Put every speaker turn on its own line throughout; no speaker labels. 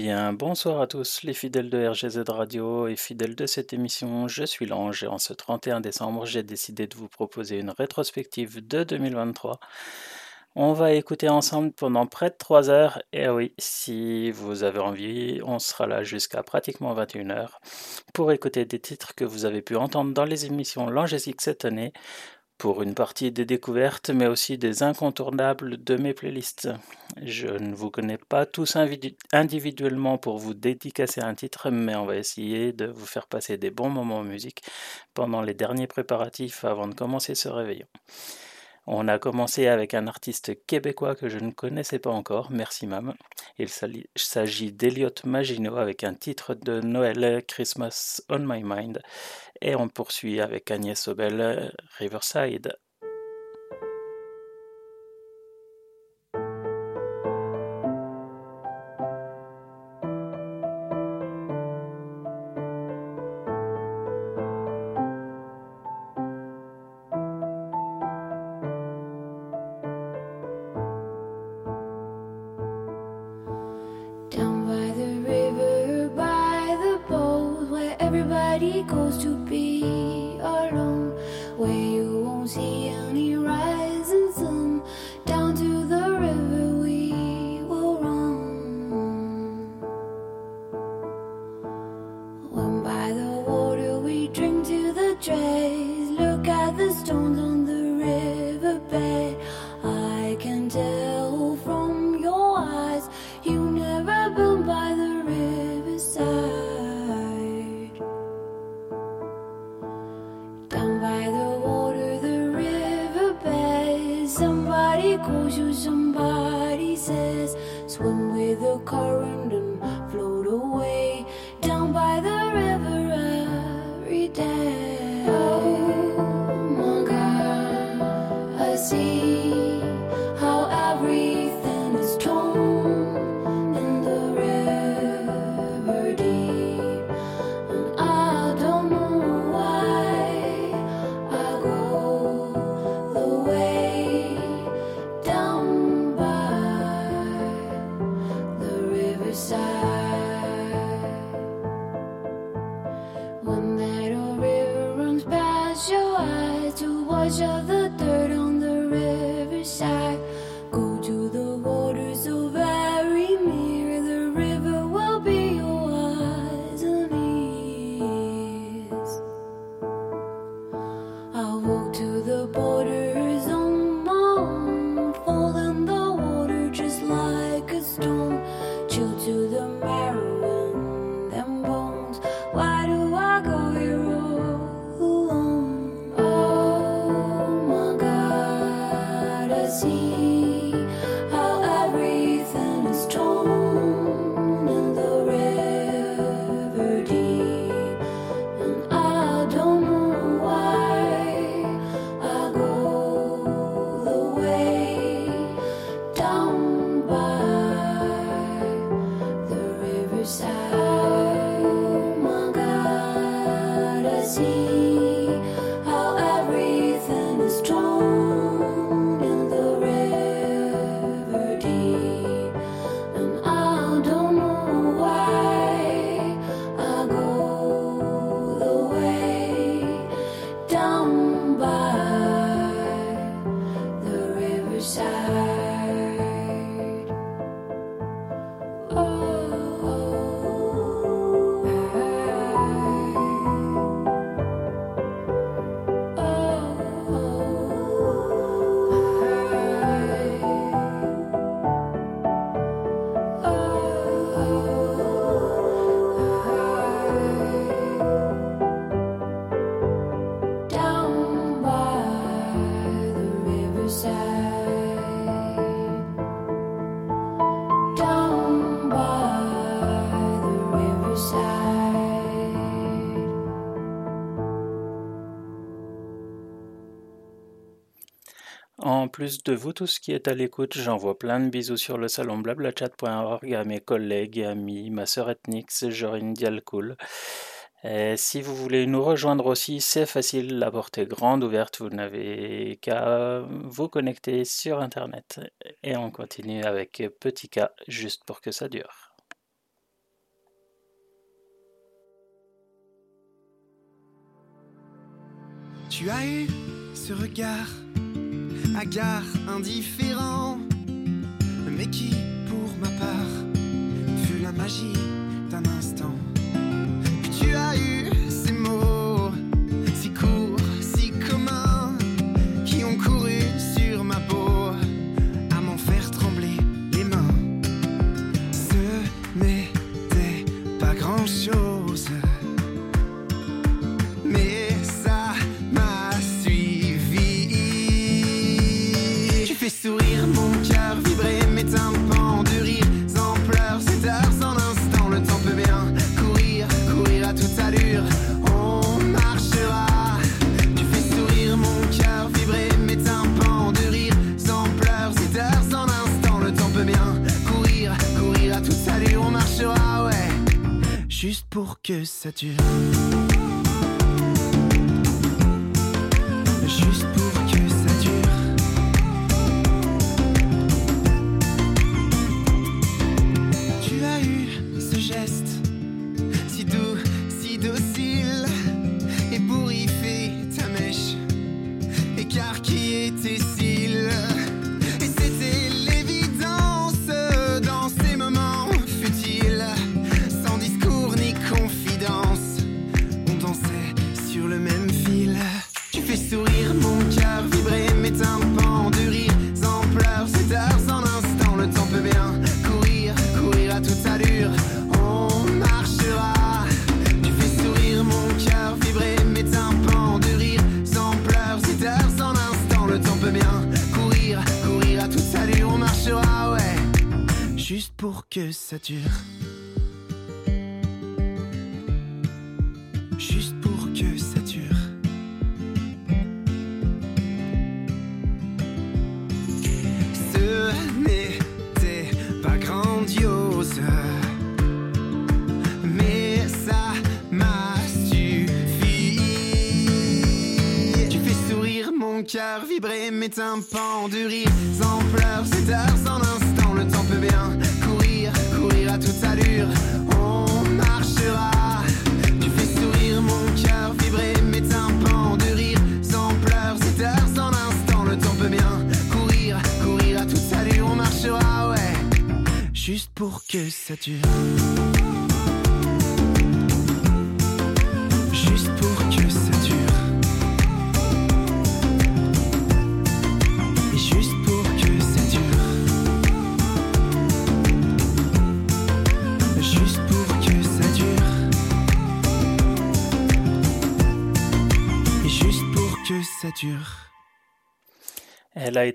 Eh bien, bonsoir à tous les fidèles de RGZ Radio et fidèles de cette émission. Je suis Lange et en ce 31 décembre, j'ai décidé de vous proposer une rétrospective de 2023. On va écouter ensemble pendant près de 3 heures. Et oui, si vous avez envie, on sera là jusqu'à pratiquement 21h pour écouter des titres que vous avez pu entendre dans les émissions Langesique cette année pour une partie des découvertes, mais aussi des incontournables de mes playlists. Je ne vous connais pas tous individuellement pour vous dédicacer un titre, mais on va essayer de vous faire passer des bons moments en musique pendant les derniers préparatifs avant de commencer ce réveillon. On a commencé avec un artiste québécois que je ne connaissais pas encore, merci Mam. Il s'agit d'Eliott Maginot avec un titre de Noël Christmas on My Mind. Et on poursuit avec Agnès Sobel Riverside. de vous tous qui êtes à l'écoute. J'envoie plein de bisous sur le salon blablachat.org à mes collègues amis, ma sœur ethnique, c'est Jorine Dialcool. Et si vous voulez nous rejoindre aussi, c'est facile, la porte est grande ouverte, vous n'avez qu'à vous connecter sur Internet. Et on continue avec Petit K, juste pour que ça dure.
Tu as eu ce regard hagard, indifférent, mais qui, pour ma part, fut la magie d'un instant. Tu as eu ces mots, si courts, si communs, qui ont couru sur ma peau, à m'en faire trembler les mains. Ce n'était pas grand Juste pour que ça dure.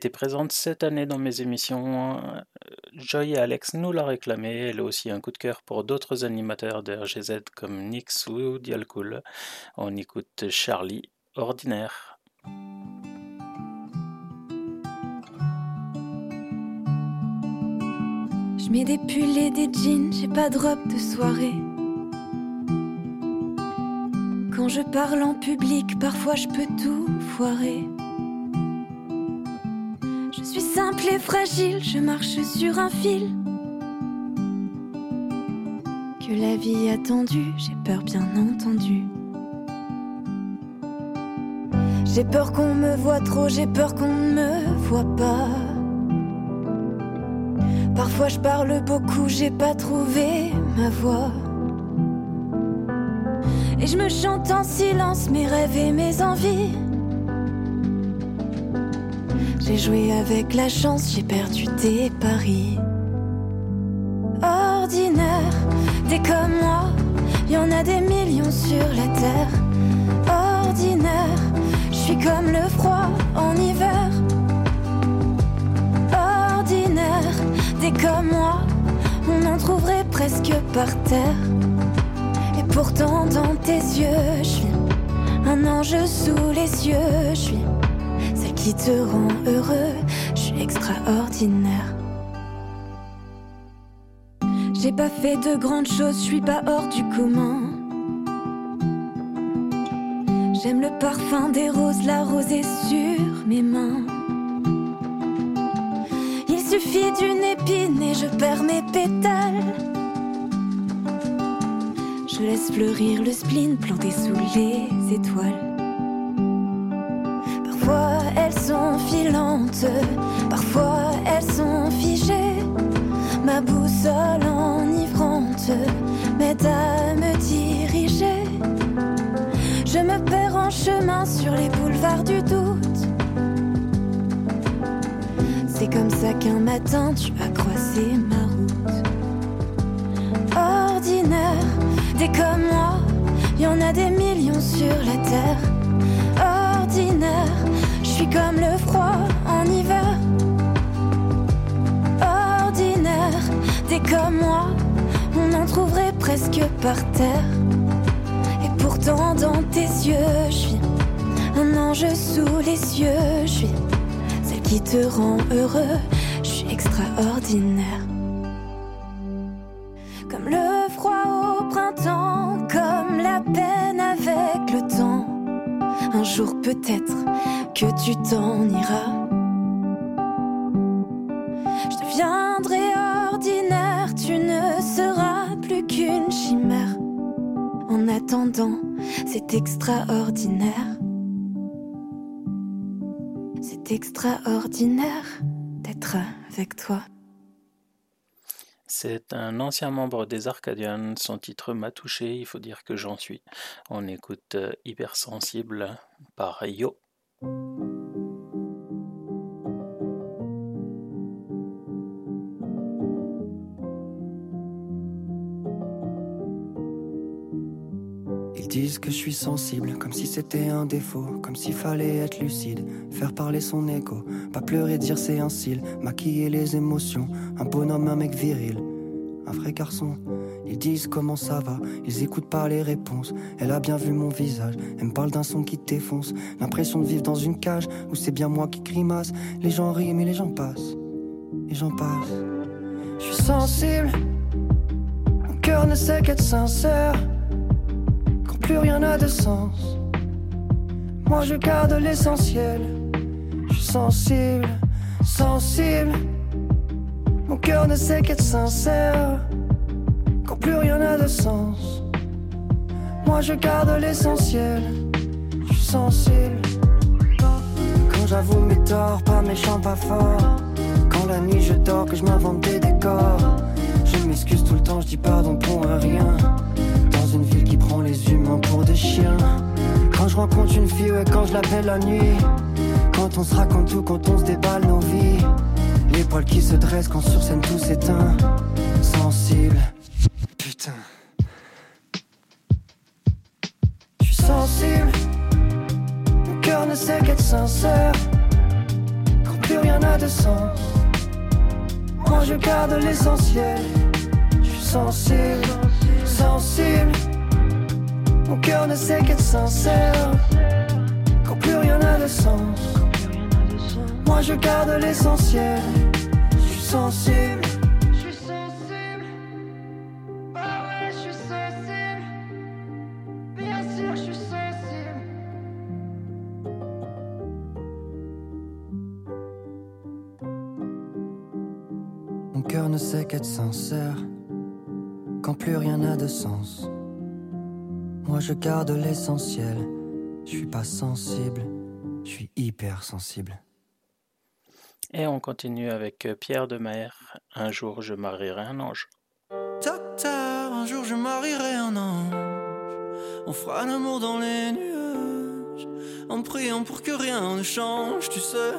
Été présente cette année dans mes émissions. Euh, Joy et Alex nous l'a réclamé. Elle a aussi un coup de cœur pour d'autres animateurs de RGZ comme Nix ou Dialcool. On écoute Charlie, ordinaire.
Je mets des pulls et des jeans, j'ai pas de robe de soirée. Quand je parle en public, parfois je peux tout foirer. Je suis simple et fragile, je marche sur un fil. Que la vie a tendu, j'ai peur bien entendu. J'ai peur qu'on me voit trop, j'ai peur qu'on ne me voit pas. Parfois je parle beaucoup, j'ai pas trouvé ma voix. Et je me chante en silence mes rêves et mes envies. J'ai joué avec la chance, j'ai perdu des paris. Ordinaire, t'es comme moi, y en a des millions sur la terre. Ordinaire, je suis comme le froid en hiver. Ordinaire, t'es comme moi, on en trouverait presque par terre. Et pourtant dans tes yeux, je suis un ange sous les cieux, je qui te rend heureux, je suis extraordinaire. J'ai pas fait de grandes choses, je suis pas hors du commun. J'aime le parfum des roses, la rosée sur mes mains. Il suffit d'une épine et je perds mes pétales. Je laisse fleurir le spleen planté sous les étoiles. Sont filantes, parfois elles sont figées. Ma boussole enivrante m'aide à me diriger. Je me perds en chemin sur les boulevards du doute. C'est comme ça qu'un matin tu as croisé ma route. Ordinaire, des comme moi, y en a des millions sur la terre. Je suis comme le froid en hiver. Ordinaire, des comme moi, on en trouverait presque par terre. Et pourtant dans tes yeux, je suis un ange sous les cieux, je suis celle qui te rend heureux, je suis extraordinaire. Comme le froid au printemps, comme la peine avec le temps. Un jour peut-être que tu t'en iras. Je deviendrai ordinaire, tu ne seras plus qu'une chimère. En attendant, c'est extraordinaire. C'est extraordinaire d'être avec toi.
C'est un ancien membre des Arcadians. Son titre m'a touché, il faut dire que j'en suis. On écoute euh, Hypersensible par Yo.
Ils disent que je suis sensible, comme si c'était un défaut, comme s'il fallait être lucide, faire parler son écho, pas pleurer, dire c'est un cil, maquiller les émotions, un bonhomme, un mec viril, un vrai garçon. Ils disent comment ça va, ils écoutent pas les réponses. Elle a bien vu mon visage, elle me parle d'un son qui te défonce, l'impression de vivre dans une cage où c'est bien moi qui grimace. Les gens rient mais les gens passent, les gens passent. Je suis sensible, mon cœur ne sait qu'être sincère quand plus rien n'a de sens. Moi je garde l'essentiel. Je suis sensible, sensible. Mon cœur ne sait qu'être sincère plus rien n'a de sens. Moi je garde l'essentiel. Je suis sensible. Quand j'avoue mes torts, pas méchant, pas fort. Quand la nuit je dors, que je m'invente des décors. Je m'excuse tout le temps, je dis pardon pour rien. Dans une ville qui prend les humains pour des chiens. Quand je rencontre une fille, ouais, quand je l'appelle la nuit. Quand on se raconte tout, quand on se déballe nos vies. Les poils qui se dressent quand sur scène tout s'éteint. Sensible. Qu'être sincère. Quand plus rien n'a de sens. Moi je garde l'essentiel. Je suis sensible, sensible. Mon cœur ne sait qu'être sincère. Quand plus rien n'a de sens. Moi je garde l'essentiel. Je suis sensible. Cœur ne sait qu'être sincère quand plus rien n'a de sens. Moi je garde l'essentiel. Je suis pas sensible, je suis hyper sensible.
Et on continue avec euh, Pierre de Maher. Un jour je marierai un ange.
Docteur, un jour je marierai un ange. On fera l'amour dans les nuages. En priant pour que rien ne change, tu sais.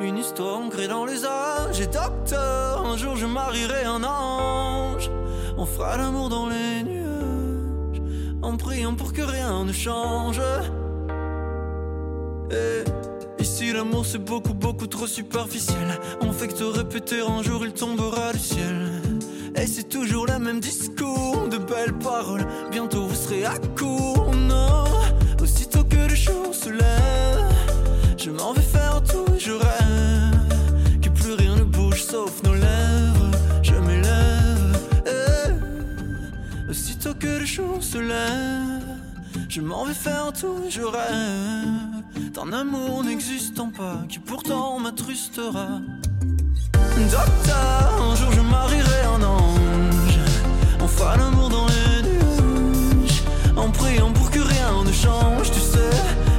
Une histoire ancrée dans les âges. Et docteur, un jour je marierai un ange. On fera l'amour dans les nuages. En priant pour que rien ne change. Et ici l'amour c'est beaucoup beaucoup trop superficiel. On fait que te répéter un jour il tombera du ciel. Et c'est toujours le même discours, de belles paroles. Bientôt vous serez à court, non. Jour se lève, je m'en vais faire tout et je rêve. Que plus rien ne bouge sauf nos lèvres. Je m'élève. eh. Aussitôt que le jour se lève, je m'en vais faire tout et je rêve. D'un amour n'existant pas, qui pourtant m'attrustera. Docteur, un jour je marierai un ange. On fera l'amour dans les nuages. En priant pour ne change, tu sais.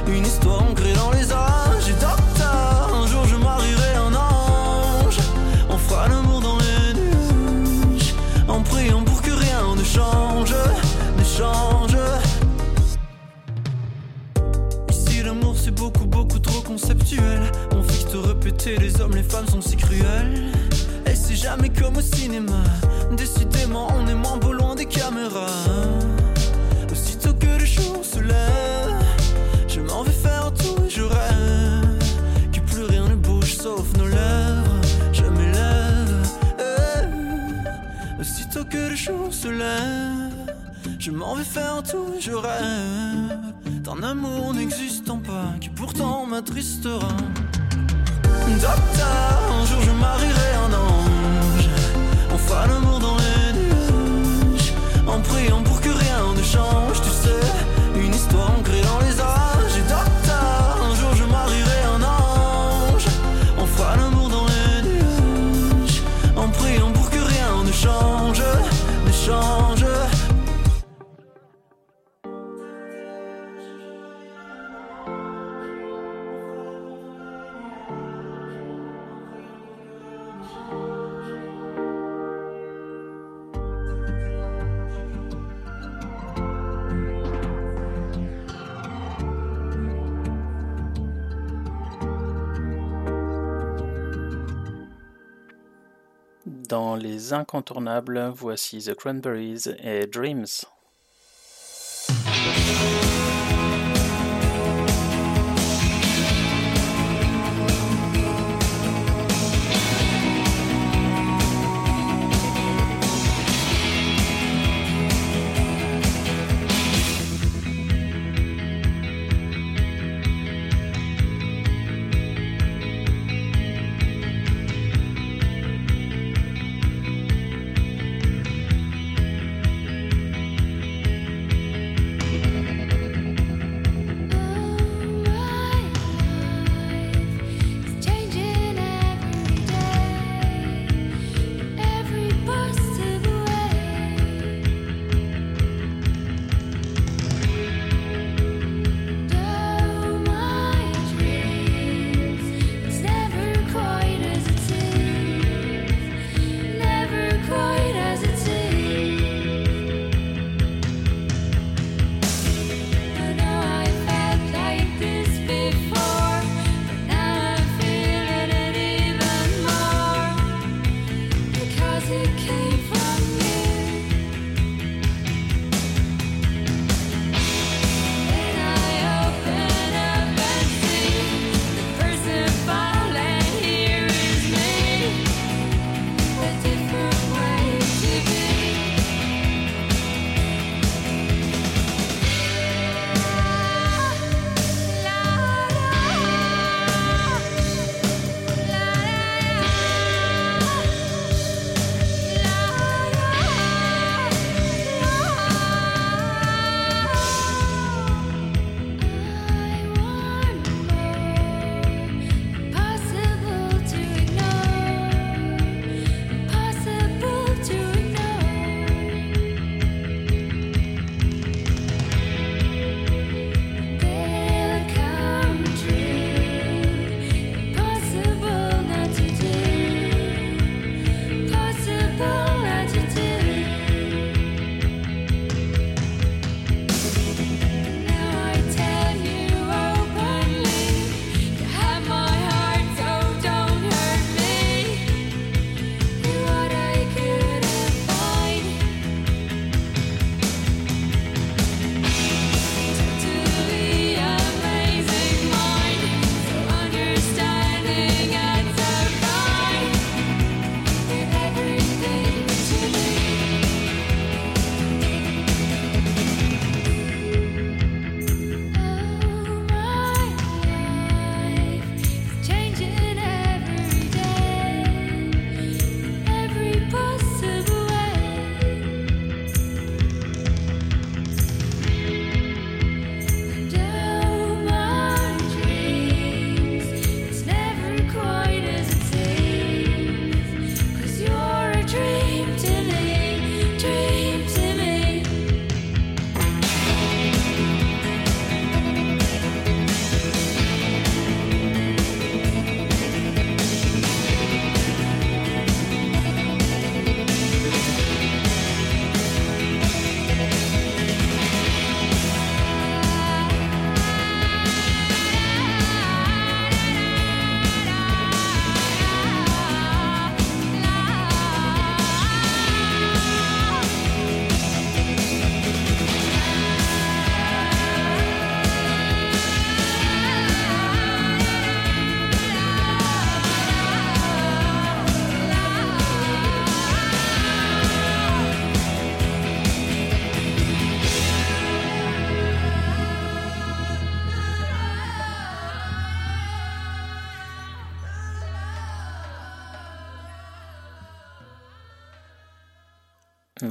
Une histoire ancrée dans les âges. Et docteur, un jour je marierai un ange. On fera l'amour dans les nuages. En priant pour que rien ne change, ne change. Ici, l'amour c'est beaucoup, beaucoup trop conceptuel. On fixe de répéter, les hommes, les femmes sont si cruels. Et c'est jamais comme au cinéma. Décidément, on est moins beau loin des caméras. Jour se lève, je m'en vais faire tout et je rêve. Que plus rien ne bouge sauf nos lèvres. Je m'élève. eh. Aussitôt que le jour se lève, je m'en vais faire tout et je rêve. D'un amour n'existant pas, qui pourtant m'attristera. Un jour je marierai un ange. On fera l'amour dans les nuages. En priant pour que rien ne change, les
incontournables, voici The Cranberries et Dreams.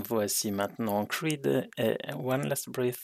voici maintenant Creed et
One Last Breath.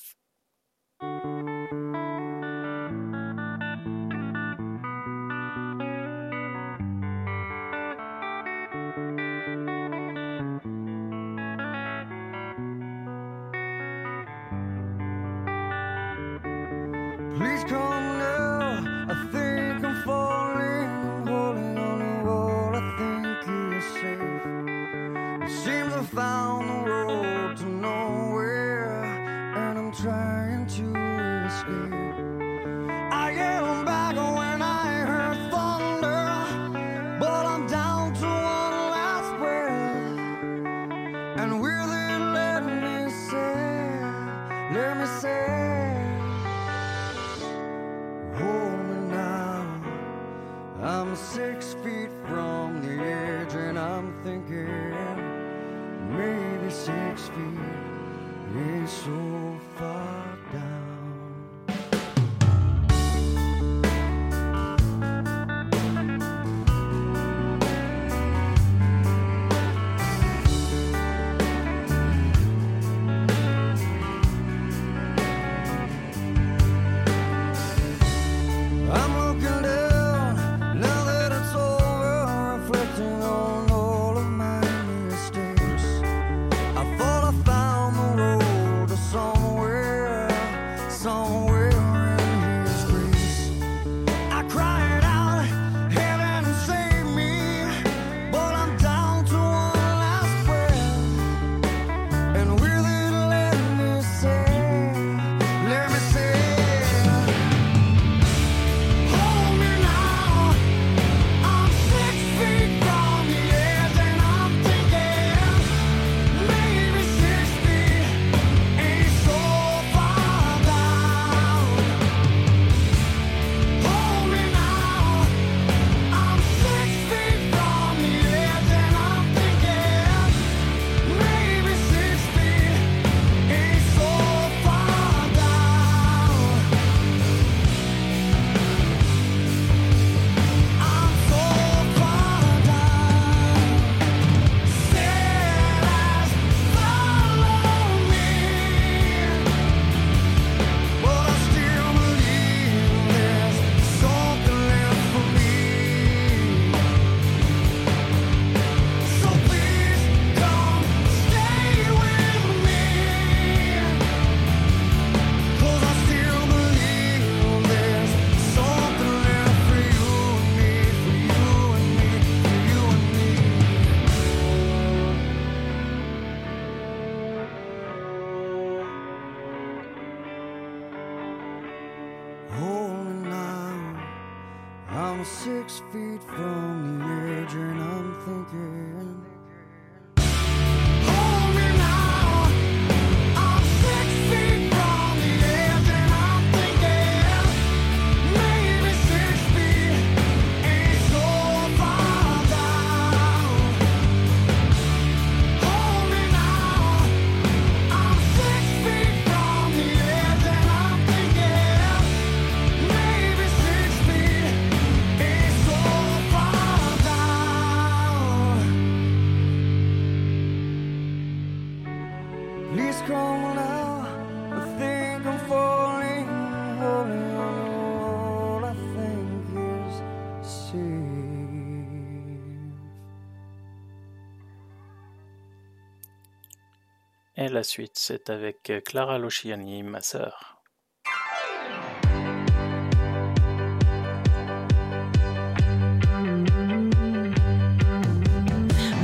la suite, c'est avec euh, Clara Luciani, ma sœur.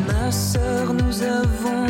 Ma sœur, nous avons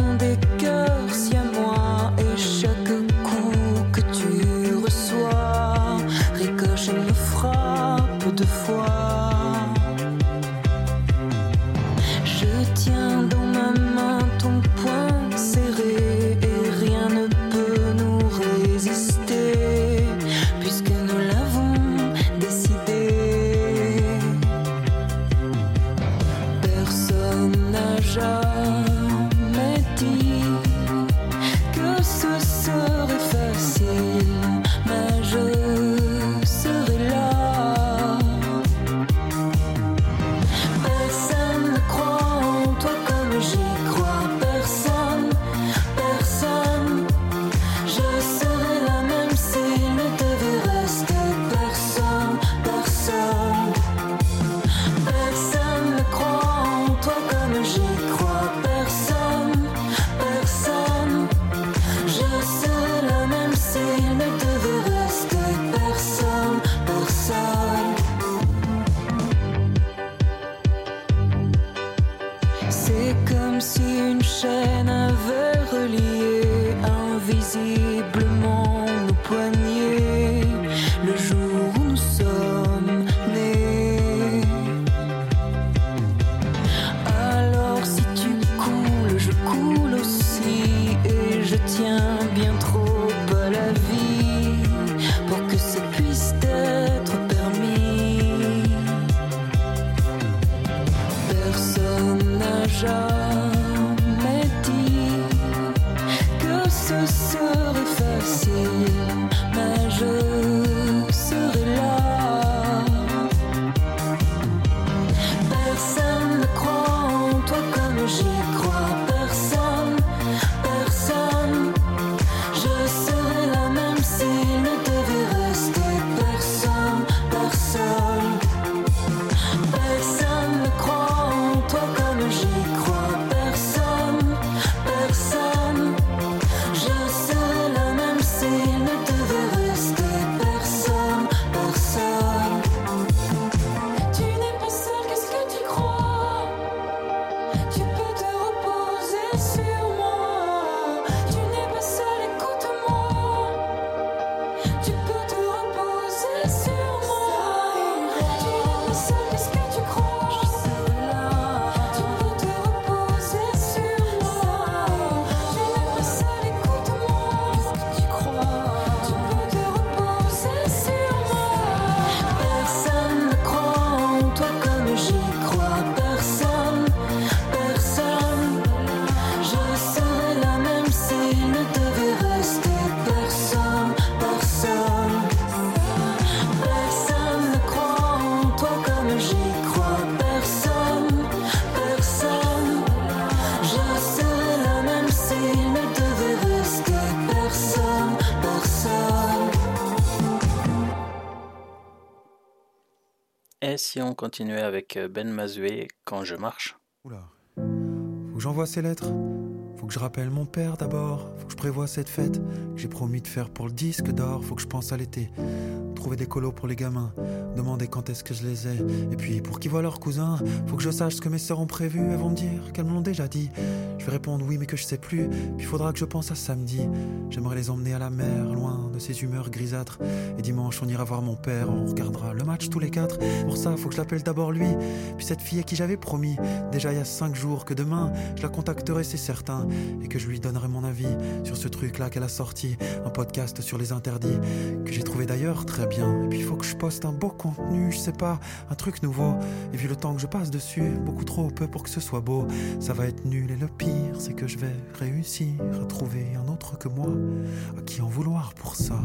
continuait avec euh, Ben Mazoué quand je marche
Oula. Que j'envoie ces lettres. Faut que je rappelle mon père d'abord. Faut que je prévoie cette fête que j'ai promis de faire pour le disque d'or. Faut que je pense à l'été. Trouver des colos pour les gamins. Demander quand est-ce que je les ai. Et puis pour qu'ils voient leurs cousins. Faut que je sache ce que mes sœurs ont prévu. Elles vont me dire qu'elles me l'ont déjà dit. Je vais répondre oui, mais que je sais plus. Puis faudra que je pense à samedi. J'aimerais les emmener à la mer, loin de ces humeurs grisâtres. Et dimanche, on ira voir mon père. On regardera le match tous les quatre. Pour ça, faut que je l'appelle d'abord lui. Puis cette fille à qui j'avais promis, déjà il y a cinq jours, que demain je la contacterai, c'est certain, et que je lui donnerai mon avis sur ce truc-là qu'elle a sorti, un podcast sur les interdits, que j'ai trouvé d'ailleurs très bien. Et puis il faut que je poste un beau contenu, je sais pas, un truc nouveau. Et vu le temps que je passe dessus, beaucoup trop peu pour que ce soit beau, ça va être nul. Et le pire, c'est que je vais réussir à trouver un autre que moi, à qui en vouloir pour ça.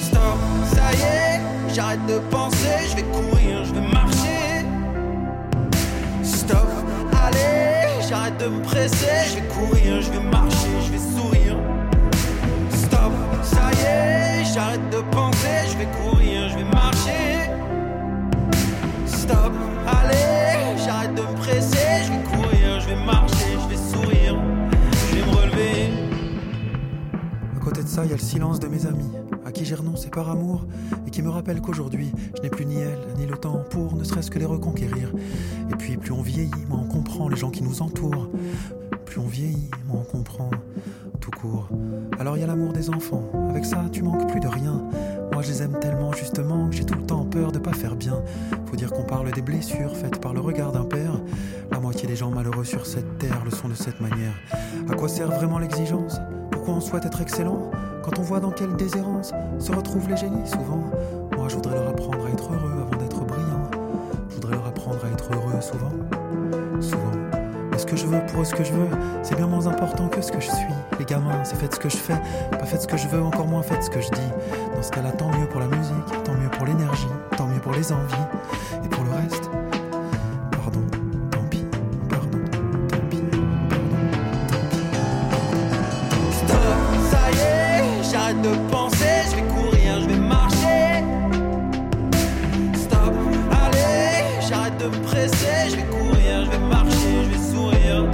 Stop, ça y est, j'arrête de penser, je vais courir, je vais. Stop, allez, j'arrête de me presser, je vais courir, je vais marcher, je vais sourire. Stop, ça y est, j'arrête de penser, je vais courir, je vais marcher. Stop, allez, j'arrête de me presser, je vais courir, je vais marcher,
ça, il y a le silence de mes amis, à qui j'ai renoncé par amour, et qui me rappellent qu'aujourd'hui, je n'ai plus ni elle, ni le temps pour ne serait-ce que les reconquérir. Et puis, plus on vieillit, moins on comprend les gens qui nous entourent. Plus on vieillit, moins on comprend tout court. Alors il y a l'amour des enfants, avec ça, tu manques plus de rien. Moi, je les aime tellement justement que j'ai tout le temps peur de pas faire bien. Faut dire qu'on parle des blessures faites par le regard d'un père. La moitié des gens malheureux sur cette terre le sont de cette manière. À quoi sert vraiment l'exigence? Pourquoi on souhaite être excellent Quand on voit dans quelle déshérence se retrouvent les génies souvent. Moi, je voudrais leur apprendre à être heureux avant d'être brillant. Je voudrais leur apprendre à être heureux souvent. Souvent. Mais ce que je veux pour eux, ce que je veux, c'est bien moins important que ce que je suis. Les gamins, c'est faites ce que je fais, pas faites ce que je veux, encore moins faites ce que je dis. Dans ce cas-là, tant mieux pour la musique, tant mieux pour l'énergie, tant mieux pour les envies. Et pour le reste,
de penser, je vais courir, je vais marcher. Stop, allez, j'arrête de presser, je vais courir, je vais marcher, je vais sourire.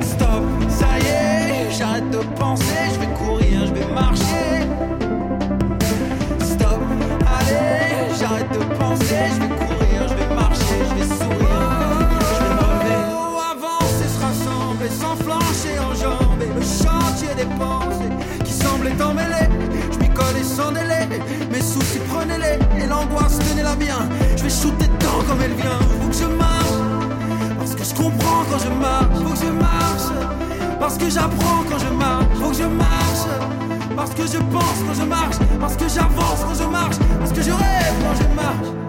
Stop, ça y est, j'arrête de penser, je vais courir, je vais marcher. Stop, allez, j'arrête de penser, je vais Je m'y connais sans délai. Mes soucis, prenez-les. Et l'angoisse, tenez-la bien. Je vais shooter dedans
comme elle vient. Faut que je marche. Parce que je comprends quand je marche. Faut que je marche. Parce que j'apprends quand je marche. Faut que je marche. Parce que je pense quand je marche. Parce que j'avance quand je marche. Parce que je rêve quand je marche.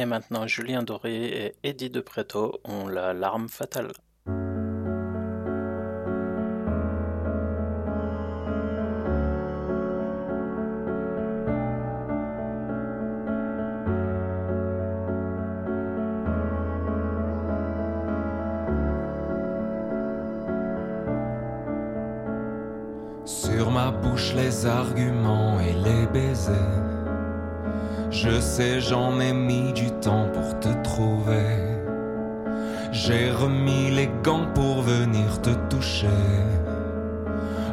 Et maintenant, Julien Doré et Eddie de Preto ont la larme fatale.
Sur ma bouche les arguments et les baisers. Je sais, j'en ai mis du temps pour te trouver. J'ai remis les gants pour venir te toucher.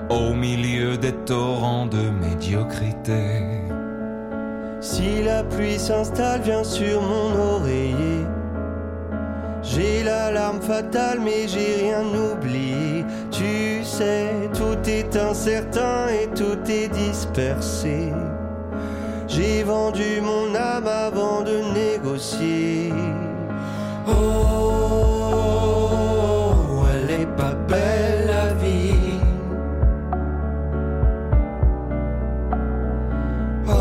Au milieu des torrents de médiocrité.
Si la pluie s'installe, viens sur mon oreiller. J'ai l'alarme fatale, mais j'ai rien oublié. Tu sais, tout est incertain et tout est dispersé. J'ai vendu mon âme avant de négocier. Oh, elle est pas belle la vie. Oh,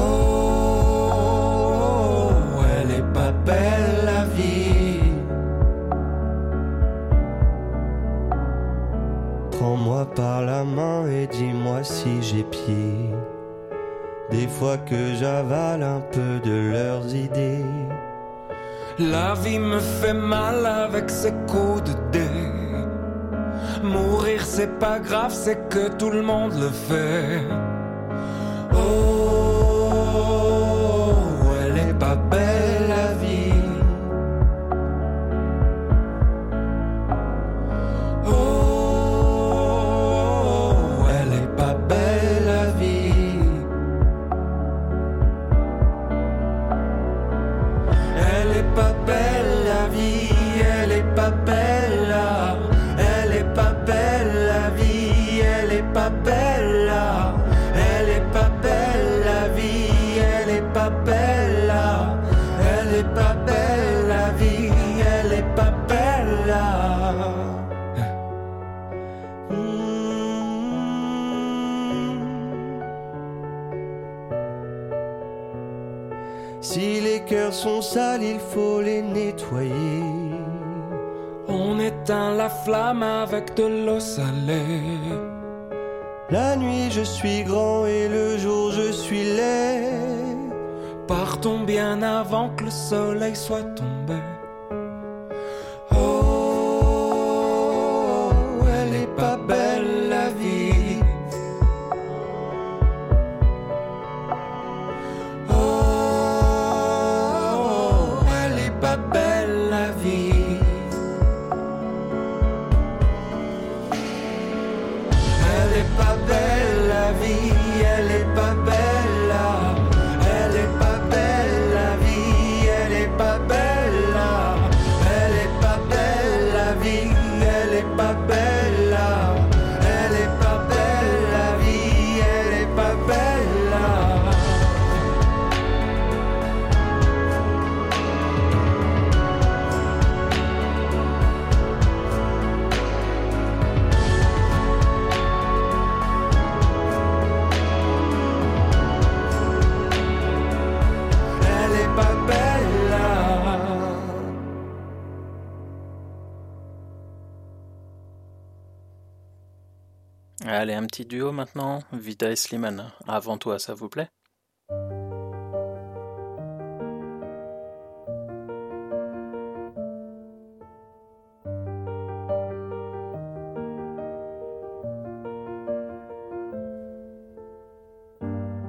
elle est pas belle la vie. Prends-moi par la main et dis-moi si j'ai pied. Des fois que j'avale un peu de leurs idées.
La vie me fait mal avec ses coups de dés. Mourir c'est pas grave, c'est que tout le monde le fait. De l'eau salée.
La nuit, je suis grand et le jour, je suis laid.
Partons bien avant que le soleil soit tombé.
duo maintenant, Vida et Slimane. Avant toi, ça vous plaît?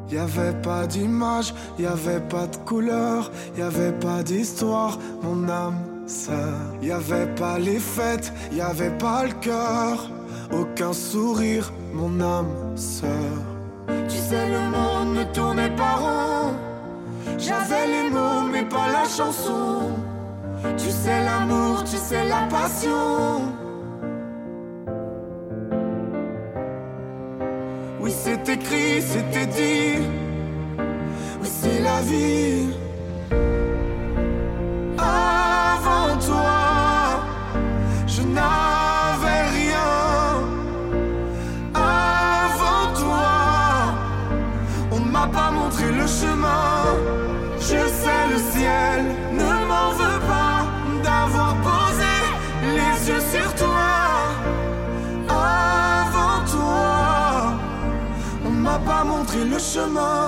Y avait pas d'image, y avait pas de couleur, y avait pas d'histoire, mon âme sœur. Y avait pas les fêtes, y avait pas le cœur, aucun sourire, mon âme sœur. Tu sais, le monde ne tournait pas rond. J'avais les mots, mais pas la chanson. Tu sais, l'amour, tu sais, la passion. Oui, c'est écrit, c'était dit. Oui, c'est la vie. chemin.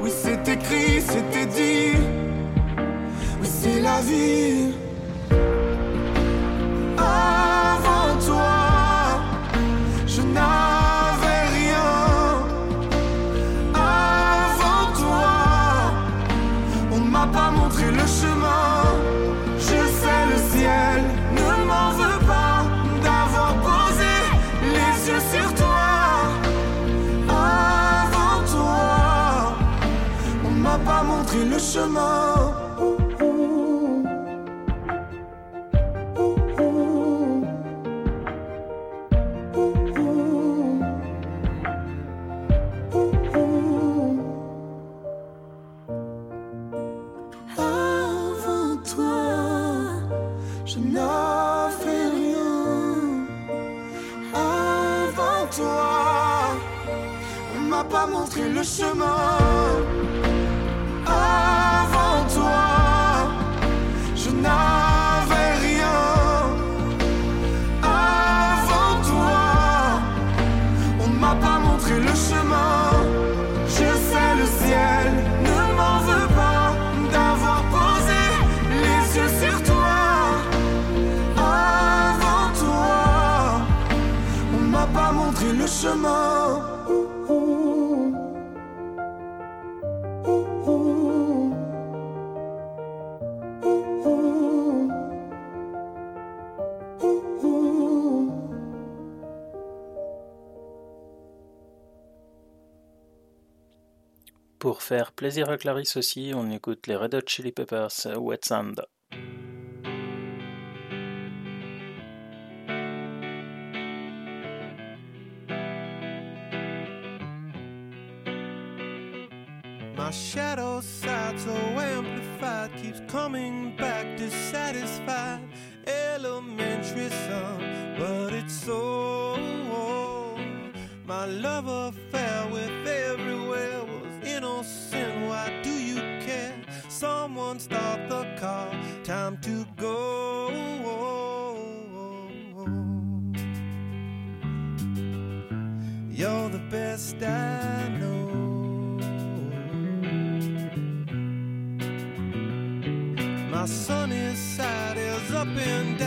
Oui, c'est écrit, c'était dit. Oui, c'est la vie. montré le chemin.
Pour faire plaisir à Clarisse aussi, on écoute les Red Hot Chili Peppers, Wet Sand.
call, time to go. You're the best I know. My sunny side is up in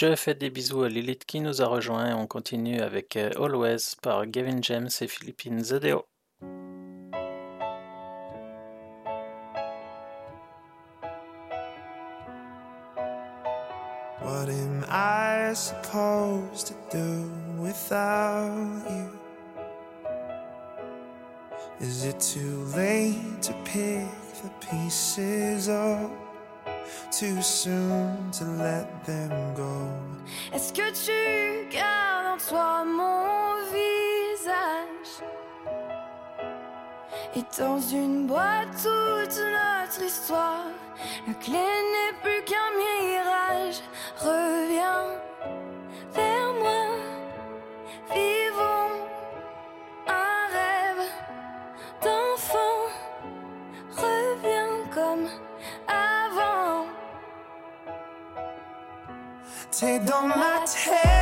Je fais des bisous à Lilith qui nous a rejoint. On continue avec euh, Always par Gavin James et Philippine Zedeo.
What am I supposed to do without you? Is it too late to pick the pieces up? Too soon to let them go?
Est-ce que tu gardes en toi mon visage? Et dans une boîte toute notre histoire La clé n'est plus qu'un mirage. Reviens
T'es dans ma tête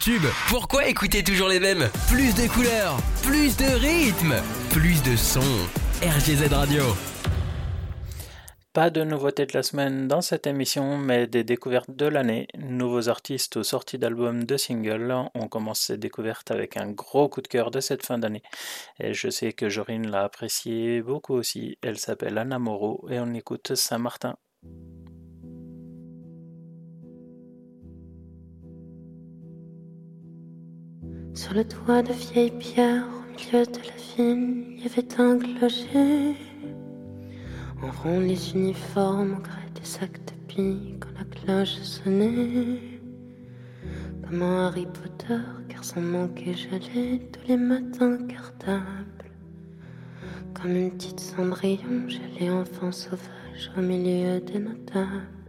tubes. Pourquoi écouter toujours les mêmes? Plus de couleurs, plus de rythmes, plus de sons. RGZ Radio.
Pas de nouveautés de la semaine dans cette émission, mais des découvertes de l'année. Nouveaux artistes aux sorties d'albums de singles. On commence ces découvertes avec un gros coup de cœur de cette fin d'année. Et je sais que Jorine l'a apprécié beaucoup aussi. Elle s'appelle Anna Moreau et on écoute Saint-Martin.
Sur le toit de vieilles pierres, au milieu de la ville, il y avait un clocher. En rond, les uniformes au gré des sacs de billes quand la cloche sonnait. comme un Harry Potter, car sans manquer j'allais tous les matins cartable. Comme une petite cendrillon, j'allais enfant sauvage au milieu des notables.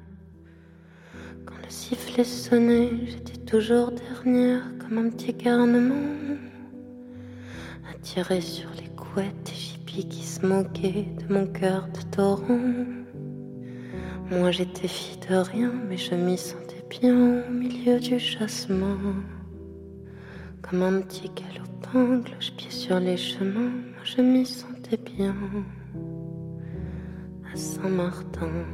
Sifflet sonnait, j'étais toujours dernière comme un petit garnement. Attiré sur les couettes et hippies qui se moquaient de mon cœur de torrent. Moi j'étais fille de rien, mais je m'y sentais bien au milieu du chassement. Comme un petit galopin, cloche-pied sur les chemins, moi je m'y sentais bien. À Saint-Martin.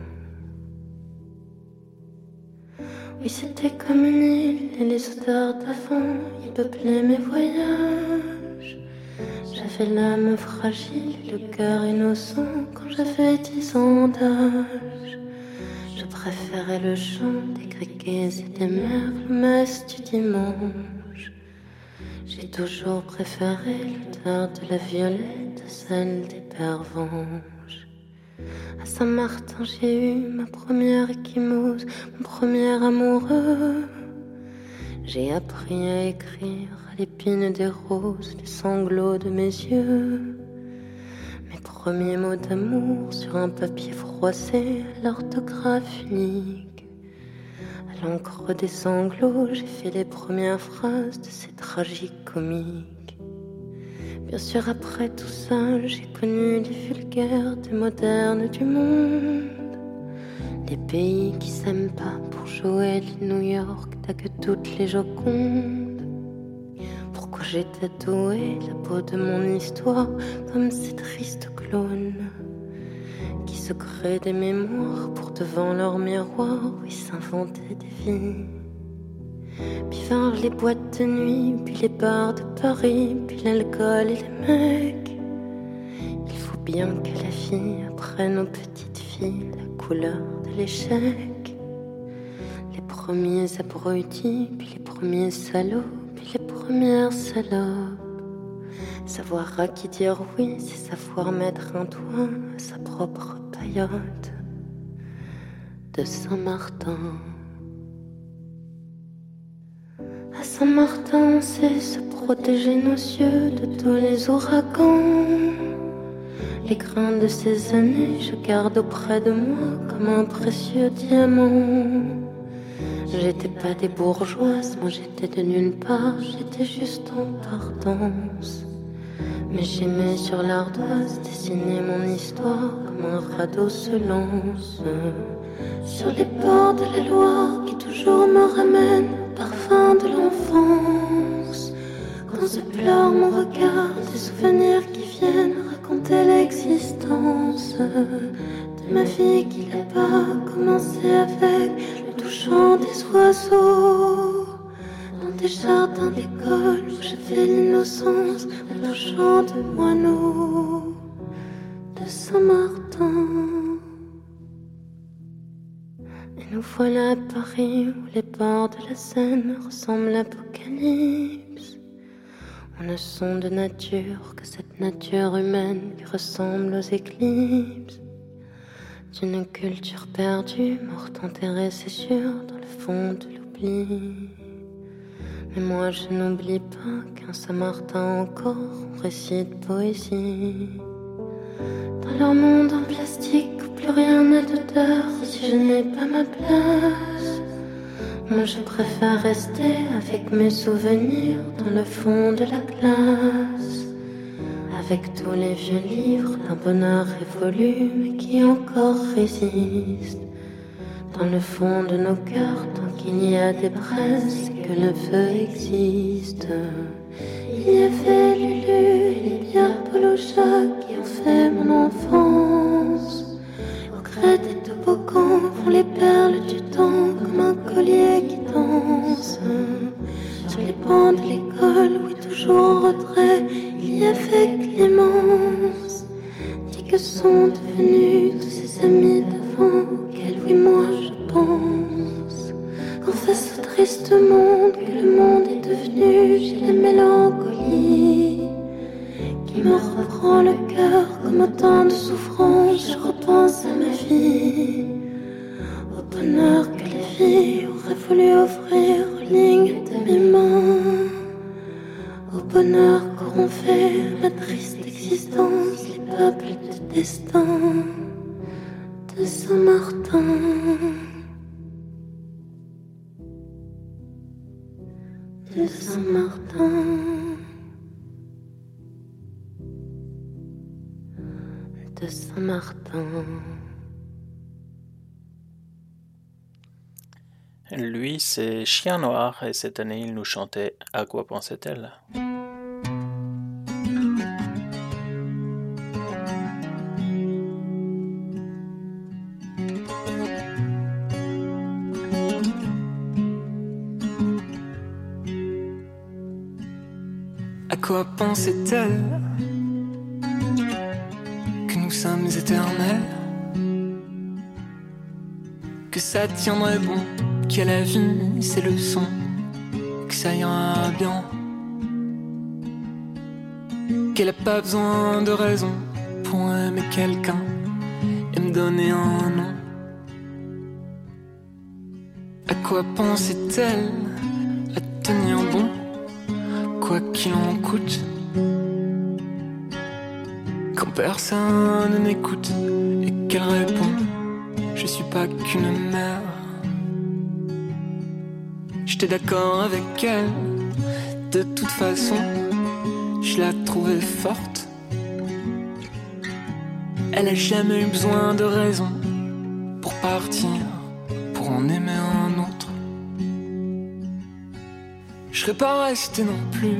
Oui, c'était comme une île et les odeurs d'avant y peuplaient mes voyages. J'avais l'âme fragile le cœur innocent quand j'avais dix ans d'âge. Je préférais le chant des criquets et des merles messe du dimanche. J'ai toujours préféré l'odeur de la violette celle des pervenches. À Saint-Martin, j'ai eu ma première échymose, mon premier amoureux. J'ai appris à écrire à l'épine des roses les sanglots de mes yeux. Mes premiers mots d'amour sur un papier froissé l'orthographe unique. À l'encre des sanglots, j'ai fait les premières phrases de ces tragiques comiques. Bien sûr, après tout ça, j'ai connu les vulgaires des modernes du monde. Les pays qui s'aiment pas pour jouer les New York, t'as que toutes les jocondes. Pourquoi j'ai tatoué la peau de mon histoire comme ces tristes clones qui se créent des mémoires pour devant leur miroir, oui, s'inventer des vies. Puis vinrent les boîtes de nuit, puis les bars de Paris, puis l'alcool et les mecs. Il faut bien que la fille apprenne aux petites filles la couleur de l'échec. Les premiers abrutis, puis les premiers salauds, puis les premières salopes. Savoir à qui dire oui, c'est savoir mettre un doigt à sa propre paillote de Saint-Martin. À Saint-Martin, c'est se protéger nos yeux de tous les ouragans. Les grains de ces années, je garde auprès de moi comme un précieux diamant. J'étais pas des bourgeoises, moi j'étais de nulle part, j'étais juste en partance. Mais j'aimais sur l'ardoise dessiner mon histoire comme un radeau se lance. Sur les bords de la Loire qui toujours me ramène parfum de l'enfance. Quand se pleure mon regard, des souvenirs qui viennent raconter l'existence de ma vie qui là-bas commencé avec le touchant des oiseaux. Dans des jardins d'école où j'avais l'innocence, le chant de moineaux de Saint-Martin. Nous voilà à Paris où les bords de la Seine ressemblent à l'apocalypse. On ne sont de nature que cette nature humaine qui ressemble aux éclipses. D'une culture perdue, morte enterrée, c'est sûr, dans le fond de l'oubli. Mais moi je n'oublie pas qu'un Saint-Martin encore on récite poésie. Dans leur monde en plastique où plus rien n'a d'odeur, si je n'ai pas ma place. Moi je préfère rester avec mes souvenirs dans le fond de la classe. Avec tous les vieux livres d'un bonheur révolu mais qui encore résiste. Dans le fond de nos cœurs, tant qu'il y a des braises que le feu existe. Il y avait Lulu les Pierre Polocha qui mon enfance. Au gré des toboggans font les perles du temps comme un collier qui danse. Sur les bancs de l'école, oui, toujours en retrait, il y avait Clémence. Dis que sont devenus tous ses amis d'avant, auxquels, oui, moi je pense. Qu'en face au triste monde que le monde est devenu, j'ai la mélancolie me reprend le cœur comme autant de souffrances. Je repense à ma vie, au bonheur que les filles auraient voulu offrir aux lignes de bonheur qu'auront fait ma triste existence, les peuples de destin de Saint-Martin. De Saint-Martin. De Saint-Martin.
Lui, c'est Chien Noir, et cette année, il nous chantait À quoi pensait-elle?
À quoi pensait-elle? Éternels Que ça tiendrait bon Qu'à la vie c'est leçons Que ça ira bien. Qu'elle a pas besoin de raison Pour aimer quelqu'un Et me donner un nom. À quoi pensait-elle À tenir bon quoi qu'il en coûte? Quand personne n'écoute et qu'elle répond, je suis pas qu'une mère. J'étais d'accord avec elle, de toute façon, je la trouvais forte. Elle a jamais eu besoin de raison pour partir, pour en aimer un autre. Je serais pas resté non plus,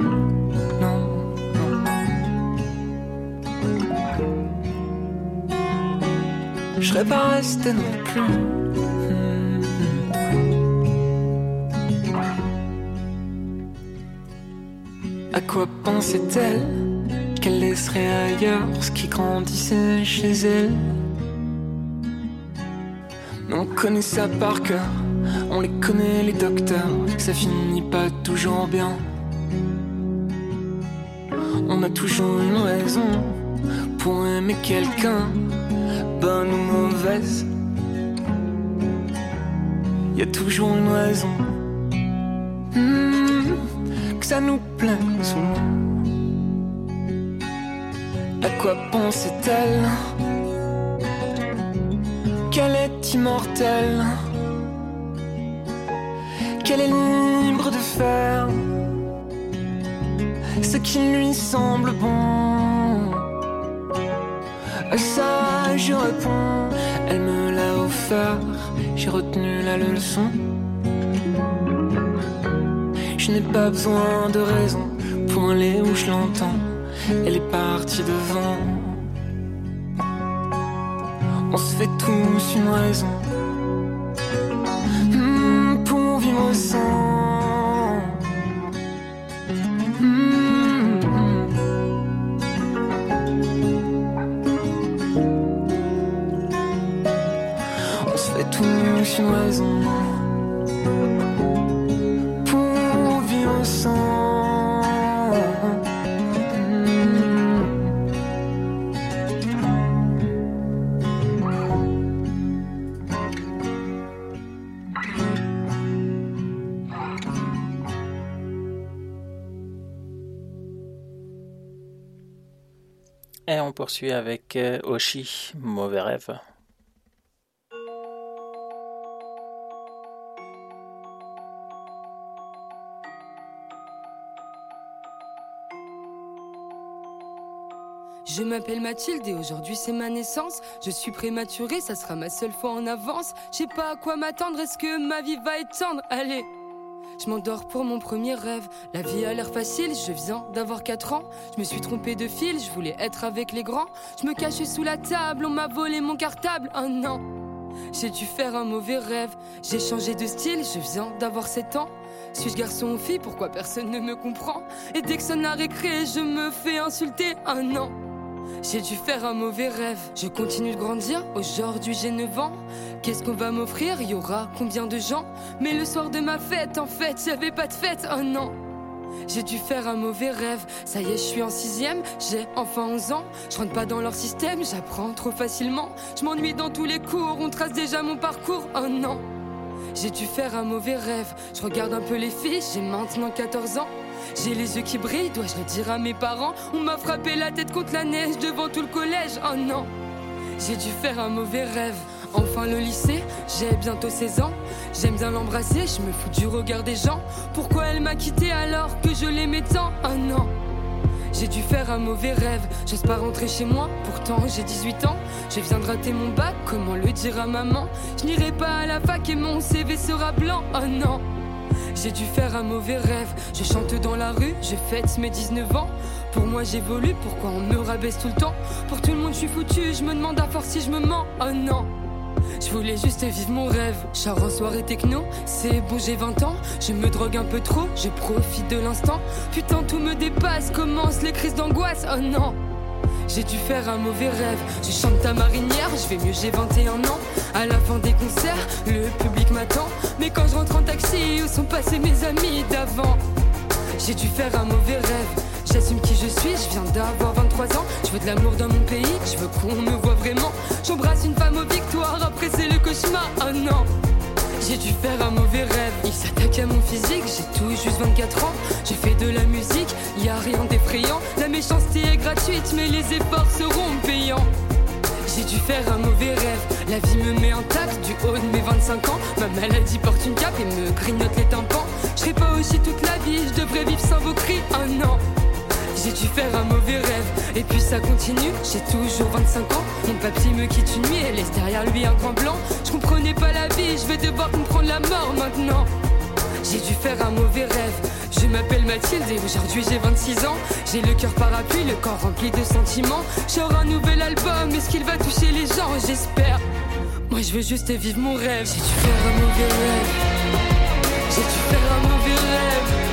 Je serais pas resté non plus. À quoi pensait-elle qu'elle laisserait ailleurs ce qui grandissait chez elle? On connaît ça par cœur, on les connaît les docteurs, ça finit pas toujours bien. On a toujours une raison pour aimer quelqu'un, bonne ou mauvaise. Y a toujours une raison hmm, que ça nous plaise ou non. À quoi pensait-elle? Qu'elle est immortelle Qu'elle est libre de faire ce qui lui semble bon. Je réponds, elle me l'a offert, j'ai retenu la leçon. Je n'ai pas besoin de raison pour aller où je l'entends. Elle est partie devant. On se fait tous une raison
poursuit avec euh, Oshi, Mauvais rêve.
Je m'appelle Mathilde et aujourd'hui c'est ma naissance. Je suis prématurée, ça sera ma seule fois en avance. Je sais pas à quoi m'attendre, est-ce que ma vie va être tendre Allez je m'endors pour mon premier rêve. La vie a l'air facile, je viens d'avoir 4 ans. Je me suis trompée de fil, je voulais être avec les grands. Je me cachais sous la table, on m'a volé mon cartable. Un an. J'ai dû faire un mauvais rêve. J'ai changé de style, je viens d'avoir 7 ans. Suis-je garçon ou fille? Pourquoi personne ne me comprend? Et dès que sonne la récré, je me fais insulter. Un an. J'ai dû faire un mauvais rêve. Je continue de grandir. Aujourd'hui, j'ai 9 ans. Qu'est-ce qu'on va m'offrir? Y aura combien de gens? Mais le soir de ma fête, en fait, j'avais pas de fête. Un an. J'ai dû faire un mauvais rêve. Ça y est, je suis en sixième. J'ai enfin 11 ans. Je rentre pas dans leur système. J'apprends trop facilement. Je m'ennuie dans tous les cours. On trace déjà mon parcours. Un an. J'ai dû faire un mauvais rêve. Je regarde un peu les filles, j'ai maintenant 14 ans. J'ai les yeux qui brillent, dois-je le dire à mes parents? On m'a frappé la tête contre la neige devant tout le collège, oh non. J'ai dû faire un mauvais rêve. Enfin le lycée, j'ai bientôt 16 ans. J'aime bien l'embrasser, je me fous du regard des gens. Pourquoi elle m'a quitté alors que je l'aimais tant? Oh non. J'ai dû faire un mauvais rêve, j'ose pas rentrer chez moi, pourtant j'ai 18 ans. Je viens de rater mon bac, comment le dire à maman? Je n'irai pas à la fac et mon CV sera blanc, oh non j'ai dû faire un mauvais rêve. Je chante dans la rue, je fête mes 19 ans. Pour moi j'évolue, pourquoi on me rabaisse tout le temps? Pour tout le monde je suis foutu, je me demande à force si je me mens. Oh non je voulais juste vivre mon rêve. Char en soirée techno, c'est bon, j'ai 20 ans. Je me drogue un peu trop, je profite de l'instant. Putain, tout me dépasse, commence les crises d'angoisse. Oh non! J'ai dû faire un mauvais rêve. Je chante ta marinière, je vais mieux, j'ai 21 ans. À la fin des concerts, le public m'attend. Mais quand je rentre en taxi, où sont passés mes amis d'avant? J'ai dû faire un mauvais rêve. J'assume qui je suis, je viens d'avoir 23 ans. Je veux de l'amour dans mon pays, je veux qu'on me voit vraiment. J'embrasse une femme aux victoires, après c'est le cauchemar. Oh non! J'ai dû faire un mauvais rêve. Il s'attaque à mon physique, j'ai tout juste 24 ans. J'ai fait de la musique, y a rien d'effrayant. La méchanceté est gratuite, mais les efforts seront payants. J'ai dû faire un mauvais rêve. La vie me met intact du haut de mes 25 ans. Ma maladie porte une cape et me grignote les tympans. Je serai pas aussi toute la vie, je devrais vivre sans vos cris. Oh non! J'ai dû faire un mauvais rêve, et puis ça continue. J'ai toujours 25 ans. Mon papy me quitte une nuit et laisse derrière lui un grand blanc. Je comprenais pas la vie, je vais devoir comprendre la mort maintenant. J'ai dû faire un mauvais rêve. Je m'appelle Mathilde et aujourd'hui j'ai 26 ans. J'ai le cœur parapluie, le corps rempli de sentiments. J'aurai un nouvel album, est-ce qu'il va toucher les gens? J'espère. Moi je veux juste vivre mon rêve. J'ai dû faire un mauvais rêve. J'ai dû faire un mauvais rêve.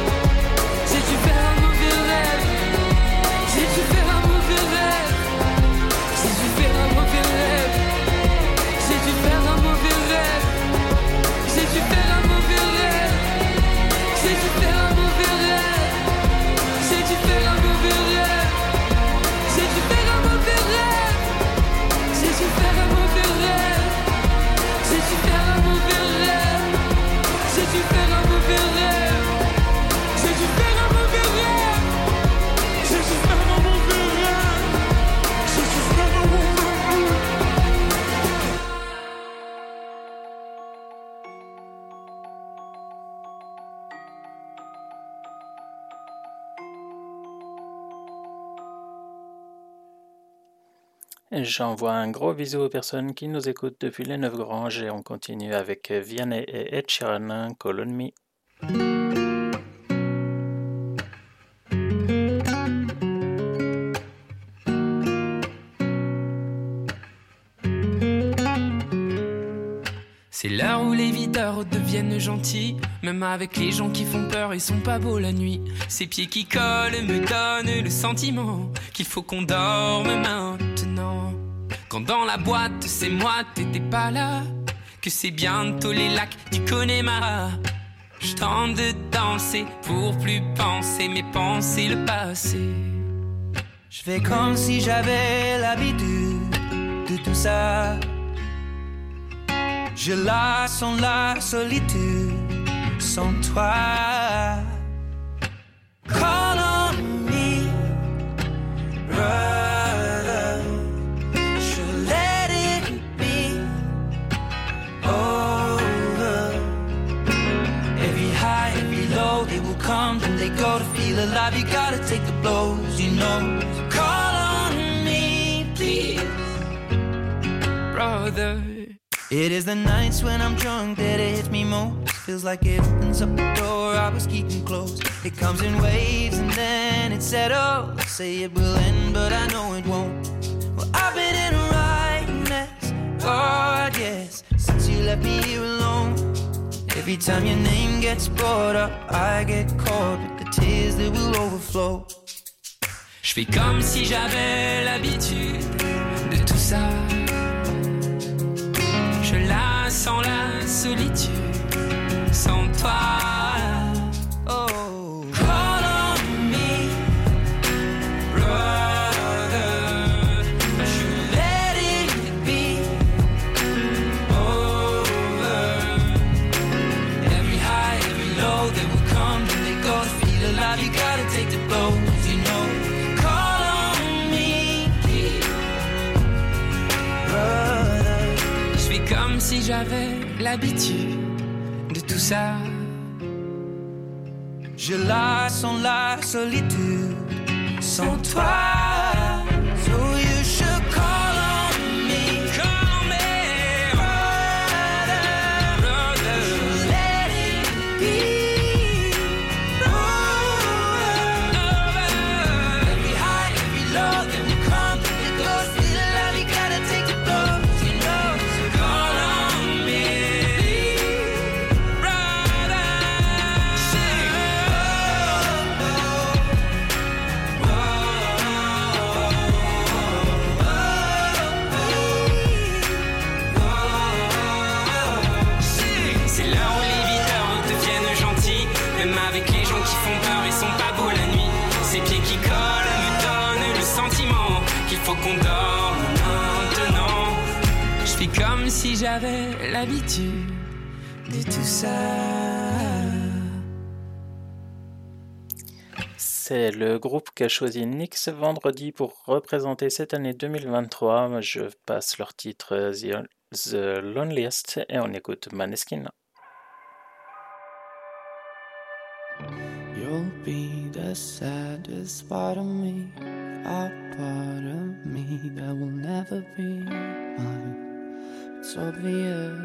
J'envoie un gros bisou aux personnes qui nous écoutent depuis les Neuf Granges et on continue avec Vianney et Ed Sheeran, Call on Me.
C'est l'heure où les videurs deviennent gentils. Même avec les gens qui font peur, ils sont pas beaux la nuit. Ces pieds qui collent me donnent le sentiment qu'il faut qu'on dorme maintenant. Quand dans la boîte, c'est moi, t'étais pas là. Que c'est bientôt les lacs du Connemara. Je de danser pour plus penser, mais penser le passé.
Je fais comme si j'avais l'habitude de tout ça. Je la sens la solitude sans toi. Call on me, brother. Will they go to feel alive. You gotta take the blows, you know. Call on me, please,
brother.
It is the nights when I'm drunk that it hits me most. Feels like it opens up the door I was keeping closed. It comes in waves and then it settles. Say it will end, but I know it won't. Well, I've been in a right mess. God, yes, since you left me here alone. Every time your name gets brought up, I get caught with the tears that will overflow.
Je fais comme si j'avais l'habitude de tout ça. Je la sens la solitude sans toi. J'avais l'habitude de tout ça.
Je la sens la solitude sans toi.
J'avais l'habitude de tout ça.
C'est le groupe qu'a choisi Nix vendredi pour représenter cette année 2023. Je passe leur titre The, The Loneliest et on écoute Maneskin.
You'll be the saddest part of me, a part of me that will never be mine. It's obvious